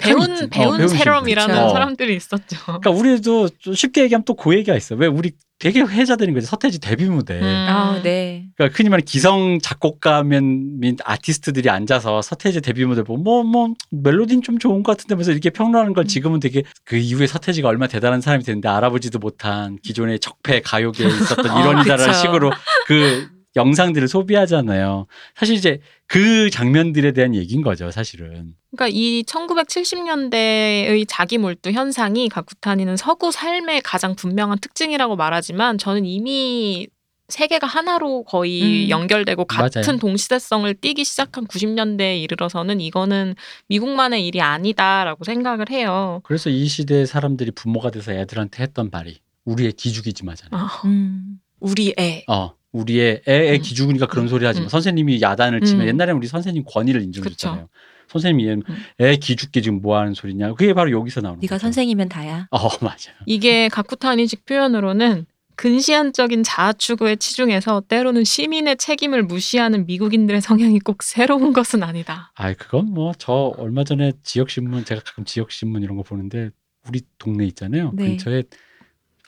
배운 있지. 어, 배운 배우신 세럼이라는 분. 어. 사람들이 있었죠. 그러니까 우리도 좀 쉽게 얘기하면 또 그 얘기가 있어. 왜 우리 되게 회자되는 거지. 서태지 데뷔 무대. 음. 아, 네. 그러니까 흔히 말하는 기성 작곡가면 민 아티스트들이 앉아서 서태지 데뷔 무대 보고 뭐뭐 멜로디는 좀 좋은 것 같은데 면서 이렇게 평론하는 걸 음. 지금은 되게 그 이후에 서태지가 얼마나 대단한 사람이 됐는데 알아보지도 못한 기존의 적폐 가요계에 있었던 어, 이런이다라는 그쵸. 식으로 그 영상들을 소비하잖아요. 사실 이제 그 장면들에 대한 얘기인 거죠, 사실은. 그러니까 이 1970년대의 자기 몰두 현상이 가쿠타니는 서구 삶의 가장 분명한 특징이라고 말하지만 저는 이미 세계가 하나로 거의 음. 연결되고 같은 맞아요. 동시대성을 띠기 시작한 90년대에 이르러서는 이거는 미국만의 일이 아니다라고 생각을 해요. 그래서 이 시대의 사람들이 부모가 돼서 애들한테 했던 말이 우리의 기죽이지 마잖아요. 아, 음. 우리 애. 어, 우리의 애의 음. 기죽으니까 그런 음. 소리 하지 마. 음. 선생님이 야단을 치면 음. 옛날에는 우리 선생님 권위를 인정했잖아요. 선생님이 음. 애 기죽게 지금 뭐 하는 소리냐. 그게 바로 여기서 나오는 네가 거죠. 선생이면 다야. 어, 맞아요. 이게 가쿠타니식 표현으로는 근시안적인 자아 추구에 치중해서 때로는 시민의 책임을 무시하는 미국인들의 성향이 꼭 새로운 것은 아니다. 아, 그건 뭐 저 얼마 전에 지역 신문 제가 가끔 지역 신문 이런 거 보는데 우리 동네 있잖아요. 네. 근처에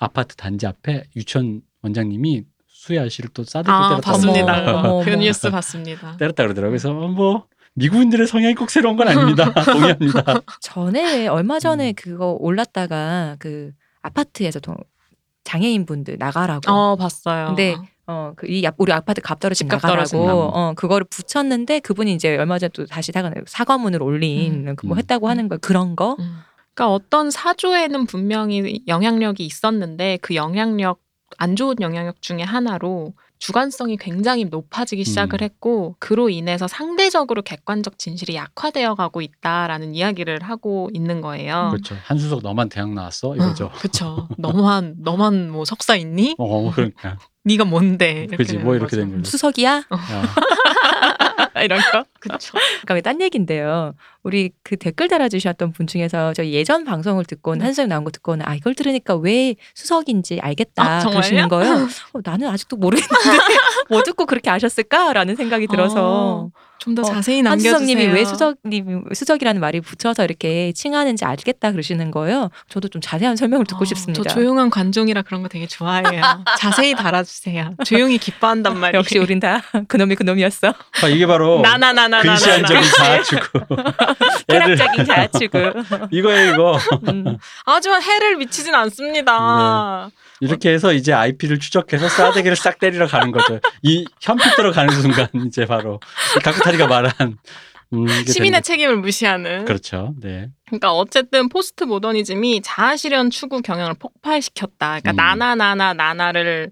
아파트 단지 앞에 유치원 원장님이 수혜 아씨를 또 싸대기 아, 때렸다. 봤습니다. 어머, 그 어머. 뉴스 봤습니다. 때렸다 그러더라고요. 그래서 뭐 미국인들의 성향이 꼭 새로운 건 아닙니다. 동의합니다. 전에 얼마 전에 음. 그거 올랐다가 그 아파트에서 동- 장애인 분들 나가라고. 어, 봤어요. 근데 어, 그이 우리 아파트 값 떨어진다고. 나가라고 어, 그거를 붙였는데 그분이 이제 얼마 전에 또 다시 사과, 사과문을 올린 그뭐 음. 했다고 하는 거 그런 거. 음. 그러니까 어떤 사조에는 분명히 영향력이 있었는데 그 영향력 안 좋은 영향력 중에 하나로 주관성이 굉장히 높아지기 시작을 음. 했고 그로 인해서 상대적으로 객관적 진실이 약화되어 가고 있다라는 이야기를 하고 있는 거예요. 그렇죠. 한수석 너만 대학 나왔어 이거죠. 그렇죠. 너만 너만 뭐 석사 있니? 어, 그러니까. 네가 뭔데? 되는 뭐 이렇게 거죠. 된 거죠. 수석이야? 야, 이런 거. 그렇죠. 그러니까 딴 얘긴데요. 우리 그 댓글 달아주셨던 분 중에서 저희 예전 방송을 듣고는 네. 한수영 나온 거 듣고는 아 이걸 들으니까 왜 수석인지 알겠다 아, 정말요? 그러시는 거예요. 어, 나는 아직도 모르겠는데 뭐 듣고 그렇게 아셨을까라는 생각이 들어서 좀더 어, 자세히 남겨주세요. 한수석님이 왜 수석님 수석이라는 말이 붙여서 이렇게 칭하는지 알겠다 그러시는 거예요. 저도 좀 자세한 설명을 듣고 어, 싶습니다. 저 조용한 관종이라 그런 거 되게 좋아해요. 자세히 달아주세요. 조용히 기뻐한단 말이에요. 역시 우린 다 그놈이 그놈이었어. 아, 이게 바로 나나나나나. 근시안적인 자아추구. 쾌락적인 자아추구. 이거예요 이거. 음. 하지만 해를 미치진 않습니다. 이렇게 해서 이제 IP를 추적해서 싸대기를 싹 때리러 가는 거죠. 이 현피 들어가는 순간 이제 바로 이 가쿠타리가 말한 음, 시민의 거죠. 책임을 무시하는. 그렇죠. 네. 그러니까 어쨌든 포스트 모더니즘이 자아실현 추구 경향을 폭발시켰다. 그러니까 음. 나나 나나 나나를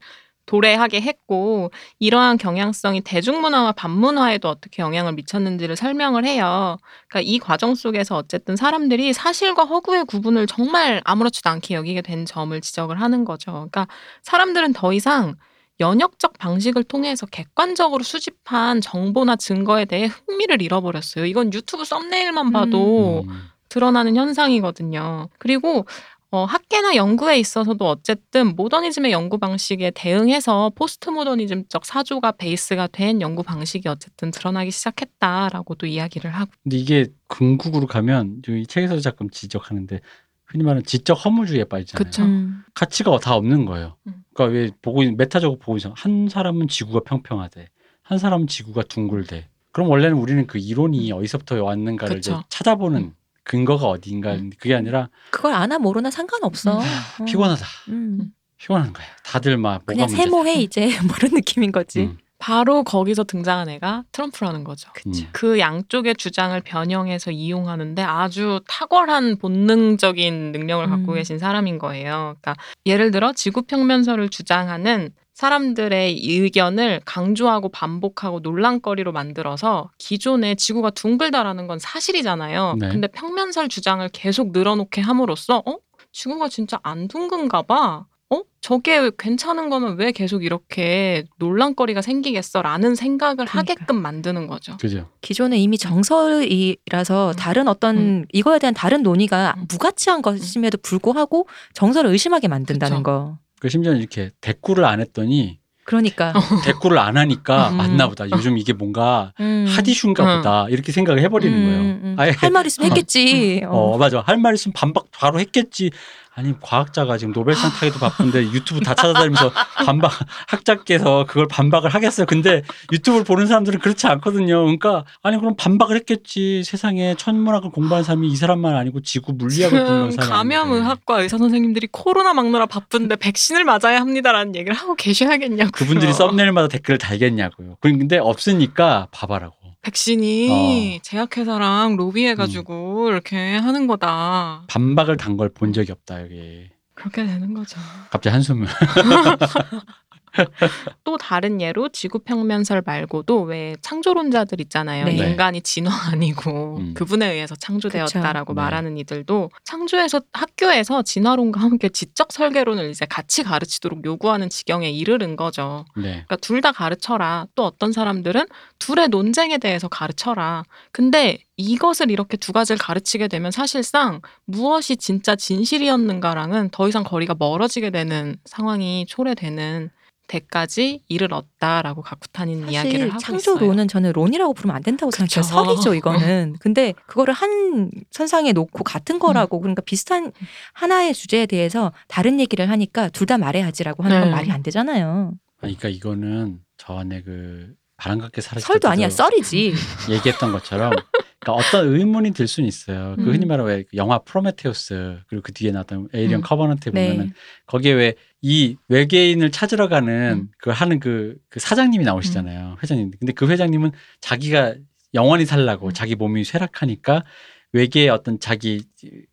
도래하게 했고 이러한 경향성이 대중문화와 반문화에도 어떻게 영향을 미쳤는지를 설명을 해요. 그러니까 이 과정 속에서 어쨌든 사람들이 사실과 허구의 구분을 정말 아무렇지도 않게 여기게 된 점을 지적을 하는 거죠. 그러니까 사람들은 더 이상 연역적 방식을 통해서 객관적으로 수집한 정보나 증거에 대해 흥미를 잃어버렸어요. 이건 유튜브 썸네일만 봐도 음. 드러나는 현상이거든요. 그리고 어, 학계나 연구에 있어서도 어쨌든 모더니즘의 연구 방식에 대응해서 포스트 모더니즘적 사조가 베이스가 된 연구 방식이 어쨌든 드러나기 시작했다라고도 이야기를 하고 근데 이게 궁극으로 가면 이 책에서도 가끔 지적하는데 흔히 말하는 지적 허무주의에 빠지잖아요. 그쵸. 음. 가치가 다 없는 거예요. 음. 그러니까 왜 보고 있- 메타적으로 보고 있어. 한 사람은 지구가 평평하대. 한 사람은 지구가 둥글대. 그럼 원래는 우리는 그 이론이 어디서부터 왔는가를 이제. 찾아보는 음. 근거가 어디인가. 음. 그게 아니라 그걸 아나 모르나 상관없어. 음. 어. 피곤하다. 음. 피곤한 거야. 다들 막 그냥. 세모해 이제 뭐 이런 느낌인 거지. 음. 바로 거기서 등장한 애가 트럼프라는 거죠. 음. 그 양쪽의 주장을 변형해서 이용하는데 아주 탁월한 본능적인 능력을 갖고 음. 계신 사람인 거예요. 그러니까 예를 들어 지구 평면설을 주장하는 사람들의 의견을 강조하고 반복하고 논란거리로 만들어서 기존에 지구가 둥글다라는 건 사실이잖아요. 네. 근데 평면설 주장을 계속 늘어놓게 함으로써 어? 지구가 진짜 안 둥근가 봐. 어? 저게 괜찮은 거면 왜 계속 이렇게 논란거리가 생기겠어라는 생각을 그러니까. 하게끔 만드는 거죠. 그죠. 기존에 이미 정설이라서 음. 다른 어떤 음. 이거에 대한 다른 논의가 음. 무가치한 것임에도 불구하고 정설을 의심하게 만든다는 그쵸. 거. 그 심지어 이렇게 대꾸를 안 했더니 그러니까 대꾸를 안 하니까 음. 맞나 보다. 요즘 이게 뭔가 음. 핫이슈인가 음. 보다. 이렇게 생각을 해버리는 음, 거예요. 음. 아예 할 말 있으면 했겠지. 어. 어 맞아 할 말 있으면 반박 바로 했겠지 아니 과학자가 지금 노벨상 타기도 바쁜데 유튜브 다 찾아다니면서 반박 학자께서 그걸 반박을 하겠어요. 근데 유튜브를 보는 사람들은 그렇지 않거든요. 그러니까 아니 그럼 반박을 했겠지. 세상에 천문학을 공부하는 사람이 이 사람만 아니고 지구 물리학을 공부하는 사람이 감염의학과 의사 선생님들이 코로나 막느라 바쁜데 백신을 맞아야 합니다라는 얘기를 하고 계셔야겠냐고. 그분들이 썸네일마다 댓글을 달겠냐고요. 근데 없으니까 봐봐라고 백신이 어. 제약회사랑 로비해가지고 음. 이렇게 하는 거다. 반박을 단 걸 본 적이 없다 여기 그렇게 되는 거죠. 갑자기 한숨을 또 다른 예로 지구 평면설 말고도 왜 창조론자들 있잖아요. 네. 인간이 진화 아니고 음. 그분에 의해서 창조되었다라고 그쵸. 네. 말하는 이들도 창조에서 학교에서 진화론과 함께 지적 설계론을 이제 같이 가르치도록 요구하는 지경에 이르는 거죠. 네. 그러니까 둘 다 가르쳐라. 또 어떤 사람들은 둘의 논쟁에 대해서 가르쳐라. 근데 이것을 이렇게 두 가지를 가르치게 되면 사실상 무엇이 진짜 진실이었는가랑은 더 이상 거리가 멀어지게 되는 상황이 초래되는 데까지 이르렀다라고 가쿠타니는 이야기를 하고 창조론은 저는 론이라고 부르면 안 된다고 그쵸. 생각해요. 설이죠, 이거는. 근데 그거를 한 선상에 놓고 같은 거라고 음. 그러니까 비슷한 하나의 주제에 대해서 다른 얘기를 하니까 둘 다 말해야지라고 하는 건 네. 말이 안 되잖아요. 그러니까 이거는 전에 그 바람과 함께 사라질 썰도 아니야, 썰이지. 얘기했던 것처럼 그러니까 어떤 의문이 들 수는 있어요. 그 음. 흔히 말하는 왜 영화 프로메테우스 그리고 그 뒤에 나왔던 에이리언 음. 커버넌트에 네. 보면은 거기에 왜 이 외계인을 찾으러 가는 음. 그 하는 그, 그 사장님이 나오시잖아요. 회장님. 근데 그 회장님은 자기가 영원히 살라고 음. 자기 몸이 쇠락하니까 외계의 어떤 자기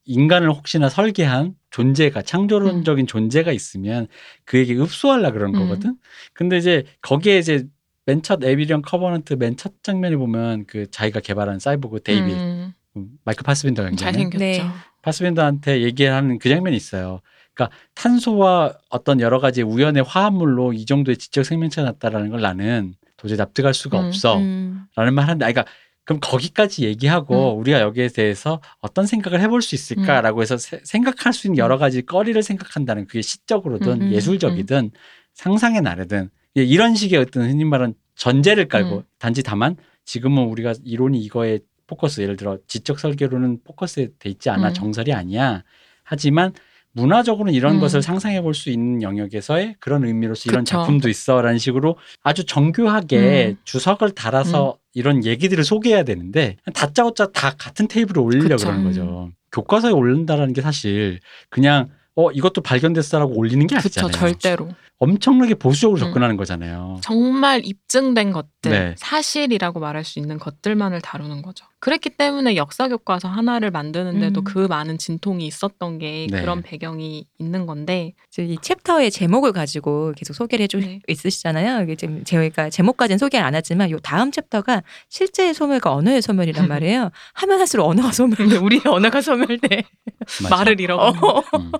인간을 혹시나 설계한 존재가 창조론적인 존재가 있으면 그에게 읍소하려 음. 거거든. 근데 이제 거기에 이제 맨 첫 에이리언 커버넌트 맨 첫 장면에 보면 그 자기가 개발한 사이보그 데이빗 음, 음, 마이클 파스빈더 연기하는 잘생겼죠. 네. 파스빈더한테 얘기하는 그 장면이 있어요. 그러니까 탄소와 어떤 여러 가지 우연의 화합물로 이 정도의 지적 생명체가 났다라는 걸 나는 도저히 납득할 수가 음, 없어라는 음. 말 하는데, 아니, 그러니까 그럼 거기까지 얘기하고 우리가 여기에 대해서 어떤 생각을 해볼 수 있을까라고 해서 세- 생각할 수 있는 여러 가지 거리를 생각한다는 그게 시적으로든 음, 음, 예술적이든 상상의 나래든 예, 이런 식의 어떤 흔히 말하는 전제를 깔고 음. 단지 다만 지금은 우리가 이론이 이거에 포커스 예를 들어 지적 설계로는 포커스에 돼 있지 않아 음. 정설이 아니야 하지만 문화적으로는 이런 음. 것을 상상해 볼 수 있는 영역에서의 그런 의미로서 이런 그쵸. 작품도 있어라는 식으로 아주 정교하게 음. 주석을 달아서 이런 얘기들을 소개해야 되는데 다짜고짜 다 같은 테이블에 올리려고 그쵸. 그러는 거죠. 교과서에 올린다라는 게 사실 그냥 어 이것도 발견됐어라고 올리는 게 그쵸, 아니잖아요. 절대로. 엄청나게 보수적으로 음. 접근하는 거잖아요. 정말 입증된 것들, 네. 사실이라고 말할 수 있는 것들만을 다루는 거죠. 그랬기 때문에 역사 교과서 하나를 만드는데도 음. 그 많은 진통이 있었던 게 네. 그런 배경이 있는 건데 이 챕터의 제목을 가지고 계속 소개를 해주고 네. 있으시잖아요. 이게 지금 저희가 제목까지는 소개를 안 하지만 요 다음 챕터가 실제의 소멸과 언어의 소멸이란 말이에요. 하면 할수록 언어가 소멸돼. 우리의 언어가 소멸돼. 말을 잃어가는 어. 음.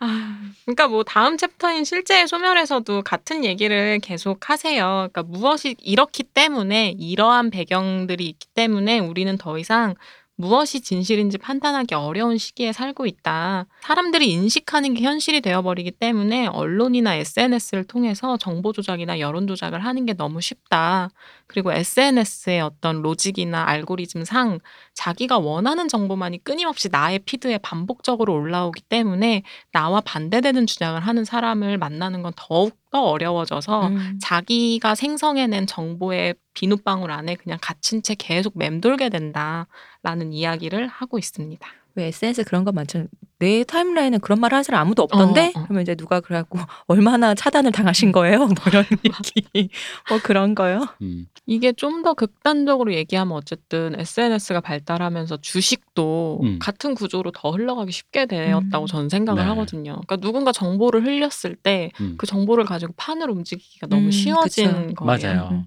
아, 그러니까 뭐 다음 챕터인 실제의 소멸에서도 같은 얘기를 계속 하세요. 그러니까 무엇이 이렇기 때문에 이러한 배경들이 있기 때문에 우리는 더 이상 무엇이 진실인지 판단하기 어려운 시기에 살고 있다. 사람들이 인식하는 게 현실이 되어버리기 때문에 언론이나 SNS를 통해서 정보 조작이나 여론 조작을 하는 게 너무 쉽다. 그리고 SNS의 어떤 로직이나 알고리즘 상 자기가 원하는 정보만이 끊임없이 나의 피드에 반복적으로 올라오기 때문에 나와 반대되는 주장을 하는 사람을 만나는 건 더욱 더 어려워져서 음. 자기가 생성해낸 정보의 비눗방울 안에 그냥 갇힌 채 계속 맴돌게 된다라는 이야기를 하고 있습니다. 왜 SNS 그런 거 많죠. 내 타임라인은 그런 말 하는 사람 아무도 없던데? 어, 어. 그러면 이제 누가 그래갖고 얼마나 차단을 당하신 거예요? 뭐 이런 얘기. 뭐 그런 거요. 음. 이게 좀 더 극단적으로 얘기하면 어쨌든 SNS가 발달하면서 주식도 음. 같은 구조로 더 흘러가기 쉽게 되었다고 음. 저는 생각을 네. 하거든요. 그러니까 누군가 정보를 흘렸을 때그 음. 정보를 가지고 판을 움직이기가 너무 음, 쉬워진 그쵸. 거예요. 맞아요.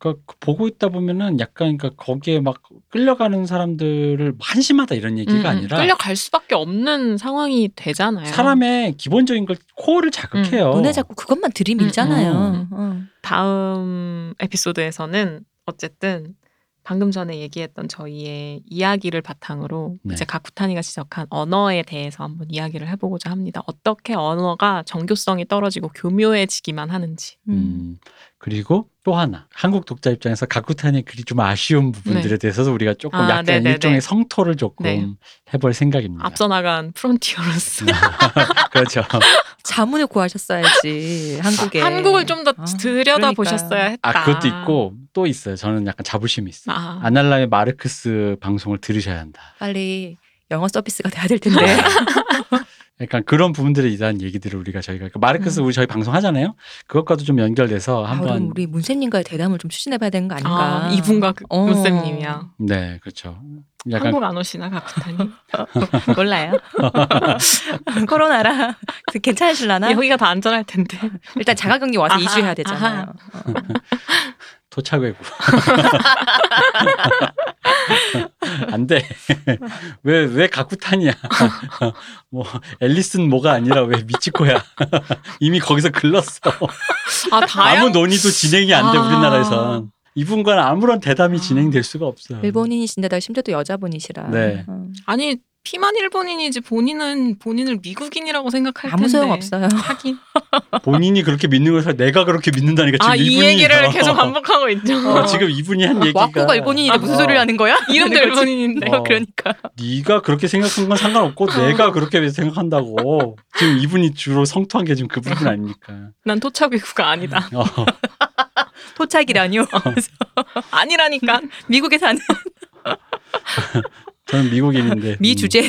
음. 그러니까 그 보고 있다 보면은 약간 그러니까 거기에 막 끌려가는 사람들을 한심하다 이런 얘기가 음, 음. 아니라 끌려갈 수밖에 없는 상황이 되잖아요. 사람의 기본적인 걸 코어를 자극해요. 눈에 자꾸 그것만 들이밀잖아요. 음, 어. 다음 에피소드에서는 어쨌든 방금 전에 얘기했던 저희의 이야기를 바탕으로 네. 이제 가쿠타니가 지적한 언어에 대해서 한번 이야기를 해보고자 합니다. 어떻게 언어가 정교성이 떨어지고 교묘해지기만 하는지. 음. 음. 그리고 또 하나 한국 독자 입장에서 가쿠탄의 글이 좀 아쉬운 부분들에 대해서도 우리가 조금 아, 약간 네네네. 일종의 성토를 조금 네. 해볼 생각입니다. 앞서 나간 프론티어로서 그렇죠. 자문을 구하셨어야지 한국에. 한국을 좀더 아, 들여다 보셨어야 했다. 아 그것도 있고 또 있어요. 저는 약간 자부심이 있어요. 아, 아날람의 마르크스 방송을 들으셔야 한다. 빨리 영어 서비스가 돼야 될 텐데. 약간 그런 부분들에 대한 얘기들을 우리가 저희가 그 마르크스 우리 저희 방송 하잖아요. 그것과도 좀 연결돼서 음. 아, 그럼 한번 우리 문쌤님과의 대담을 좀 추진해봐야 되는 거 아닌가? 아, 이분과 그 어. 문쌤님이야. 네 그렇죠. 약간 한국 안 오시나 가쿠타니? 몰라요. 코로나라 괜찮으실라나? 여기가 더 안전할 텐데. 일단 자가격리 와서 아하, 2주 해야 되잖아요. 어. 토착외고 안 돼. 왜 왜 가쿠탄이야? 뭐 앨리슨 뭐가 아니라 왜 미치코야? 이미 거기서 글렀어. 아 다양. 아무 논의도 진행이 안 돼 아. 우리나라에선. 이분과는 아무런 대담이 아. 진행될 수가 없어요. 일본인이신데다 심지어 또 여자분이시라. 네. 어. 아니 피만 일본인이지 본인은 본인을 미국인이라고 생각할 아무 텐데. 소용 없어요. 하긴. 본인이 그렇게 믿는 것을 내가 그렇게 믿는다니까 지금 아이 이분이 얘기를 계속 반복하고 있죠. 어, 지금 이분이 한 얘기가 와꾸가 일본인인데 무슨 어. 소리를 하는 거야? 이름도. 일본인인데. 어. 그러니까. 네가 그렇게 생각한 건 상관없고 내가 그렇게 생각한다고 지금 이분이 주로 성토한 게 지금 그 부분 아닙니까? 난 토착 외국가 아니다. 어, 토착이라뇨. 아니라니까. 미국에 사는 저는 미국인인데 미 음, 주제.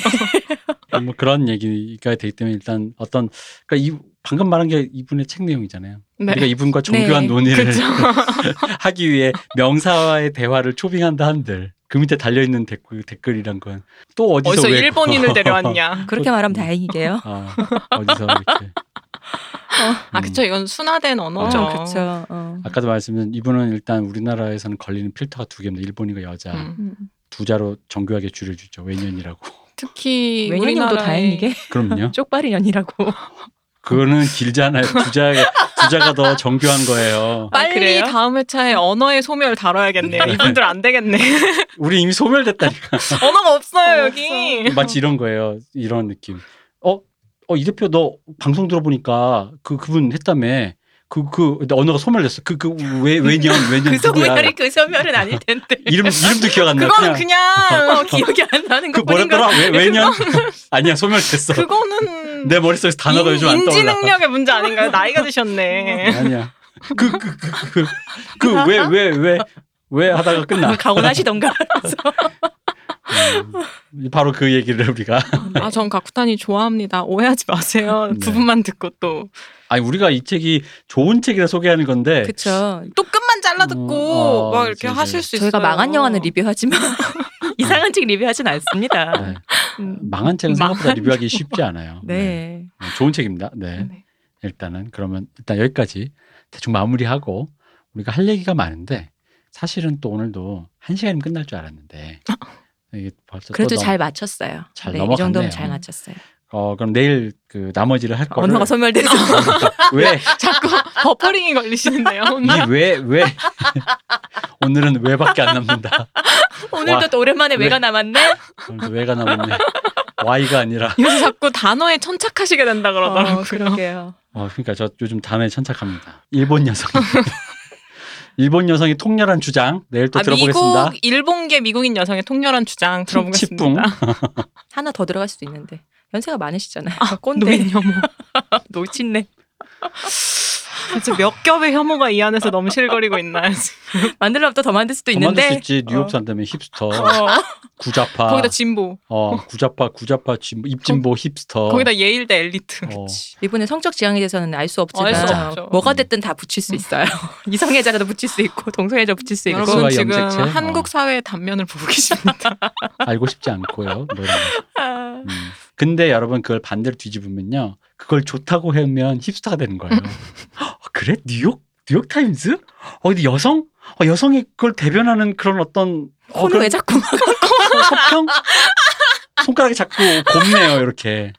뭐 그런 얘기가 되기 때문에 일단 어떤 그러니까 이 방금 말한 게 이분의 책 내용이잖아요. 네. 우리가 이분과 정교한 네. 논의를 그렇죠. 하기 위해 명사와의 대화를 초빙한다 한들 그 밑에 달려 있는 댓글 댓글이란 건 또 어디서, 어디서 왜 일본인을 데려왔냐. 그렇게 말하면 다행이게요. 아, 어디서 이렇게 아 음. 그쵸 이건 순화된 언어죠. 어, 그렇죠. 어. 아까도 말씀드린 이분은 일단 우리나라에서는 걸리는 필터가 두 개입니다. 일본인과 여자 음. 음. 두 자로 정교하게 줄여주죠. 외년이라고. 특히 우리나라의 다행이게 그럼요. 쪽발이 년이라고. 그거는 길잖아요. 두자 두자가 더 정교한 거예요. 아, 빨리 그래요? 다음 회차에 언어의 소멸 다뤄야겠네요. 이분들 안 되겠네. 우리 이미 소멸됐다니까. 언어가 없어요 없어. 여기. 마치 이런 거예요. 이런 느낌. 어, 어, 이 대표 너 방송 들어보니까 그 그분 했다며. 그, 그, 언어가 소멸됐어. 그, 그, 왜, 왜년, 왜년. 그. 소멸이 그 소멸은 아닐 텐데. 이름, 이름도 기억 안 나. 그거는 그냥 어, 기억이 안 나는 그거 뿐인 뭐랬더라? 거. 왜, 왜년? 아니야, 소멸됐어. 그거는 내 머릿속에서 단어가 인- 요즘 안 떠올라. 능력의 문제 아닌가요? 나이가 드셨네. 아니야. 그, 그, 그, 그, 그, 왜, 왜, 왜, 왜 하다가 끝나. 가오나시던가. 음, 바로 그 얘기를 우리가. 아, 전 가쿠탄이 좋아합니다. 오해하지 마세요. 네. 부분만 듣고 또. 아니, 우리가 이 책이 좋은 책이라 소개하는 건데. 그쵸. 또 끝만 잘라 듣고 어, 막 이렇게 맞아요. 하실 수 있어요. 저희가 망한 영화는 리뷰하지만 이상한 책 리뷰하진 않습니다. 네. 음. 망한 책은 생각보다 망한 리뷰하기 쉽지 않아요. 네. 네, 좋은 책입니다. 네. 네. 일단은 그러면 일단 여기까지 대충 마무리하고 우리가 할 얘기가 많은데 사실은 또 오늘도 한 시간이면 끝날 줄 알았는데 이게 벌써 그래도 또잘 맞췄어요. 잘 네, 이 넘어갔네요. 정도면 잘 맞췄어요. 넘- 어 그럼 내일 그 나머지를 할 거를 언어가 소멸돼서 왜 자꾸 버퍼링이 걸리시는데요. 오늘. 이왜왜 오늘은 왜밖에 안 남는다. 오늘도 와. 또 오랜만에 왜? 왜가 남았네. 오늘도 왜가 남았네. Y가 아니라 요새 자꾸 단어에 천착하시게 된다 그러더라고요. 어, 그러게요. 어 그러니까 저 요즘 단어에 천착합니다. 일본 여성 일본 여성의 통렬한 주장 내일 또 아, 들어보겠습니다. 미국 일본계 미국인 여성의 통렬한 주장 들어보겠습니다. 하나 더 들어갈 수도 있는데 연세가 많으시잖아요. 아, 꼰대 노인 혐오. 노친네 진짜 몇 겹의 혐오가 이 안에서 넘실거리고 있나요? 지금? 만들려면 또더 만들 수도 더 만들 수 있는데 있지 뉴욕 어. 산다면 힙스터 어. 구자파 거기다 진보, 어 구자파 구자파 진- 입진보 힙스터 거기다 예일대 엘리트. 어, 이분의 성적 지향에 대해서는 알 수 없지만 알 수 없죠. 뭐가 음. 됐든 다 붙일 수 있어요. 이성애자라도 붙일 수 있고 동성애자 붙일 수 있고 여러분, 지금 염색체? 한국 어. 사회의 단면을 보고 계십니다. 알고 싶지 않고요. 아, 음. 근데 여러분 그걸 반대로 뒤집으면요 그걸 좋다고 하면 힙스터가 되는 거예요. 어, 그래 뉴욕 뉴욕 타임즈? 어 근데 여성 어, 여성이 그걸 대변하는 그런 어떤 어, 코는 그런 왜 자꾸 막 서평 손가락이 자꾸 곱네요 이렇게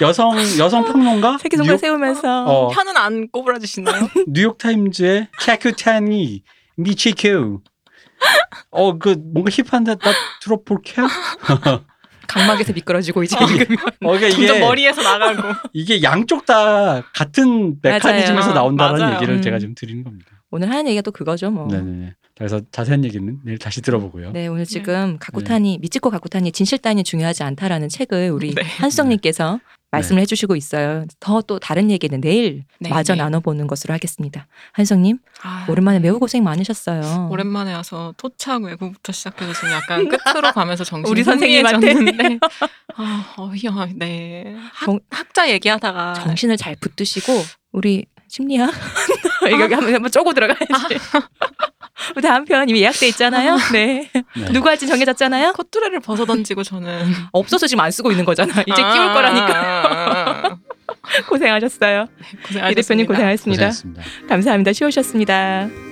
여성 여성 평론가 새끼 손가락 뉴욕, 세우면서 어, 편은 안 꼬부라지시나요? 뉴욕 타임즈의 가쿠타니 미치코. 어, 그 뭔가 힙한데 나 들어볼게. 각막에서 미끄러지고 이제 어, 읽으면 어, 그러니까 점점 이게 머리에서 나가고. 이게 양쪽 다 같은 메커니즘에서. 나온다는 맞아요. 얘기를 음. 제가 지금 드리는 겁니다. 오늘 하는 얘기가 또 그거죠 뭐. 네네네. 그래서 자세한 얘기는 내일 다시 들어보고요. 네 오늘 지금 가쿠타니 미치코 가쿠타니 진실 따위는 중요하지 않다라는 책을 우리 네. 한수정님께서 말씀을 해주시고 있어요. 더 또 다른 얘기는 내일 네, 마저 네. 나눠보는 것으로 하겠습니다. 한성님 아, 오랜만에 매우 고생 많으셨어요. 오랜만에 와서 토착 외구부터 시작해서 지금 약간 끝으로 가면서 정신이 우리 선생님한테. 아, 어이야, 네. 학, 정- 학자 얘기하다가 정신을 잘 붙드시고 우리 심리학 여기 한번 한번 쪼고 들어가야지. 다음 편 이미 예약돼 있잖아요. 네. 네. 누구 할지 정해졌잖아요. 콧뚜레를 벗어 던지고 저는 없어서 지금 안 쓰고 있는 거잖아. 이제 끼울 거라니까 고생하셨어요. 이 고생하셨습니다. 대표님 고생하셨습니다. 고생했습니다. 감사합니다. 쉬우셨습니다.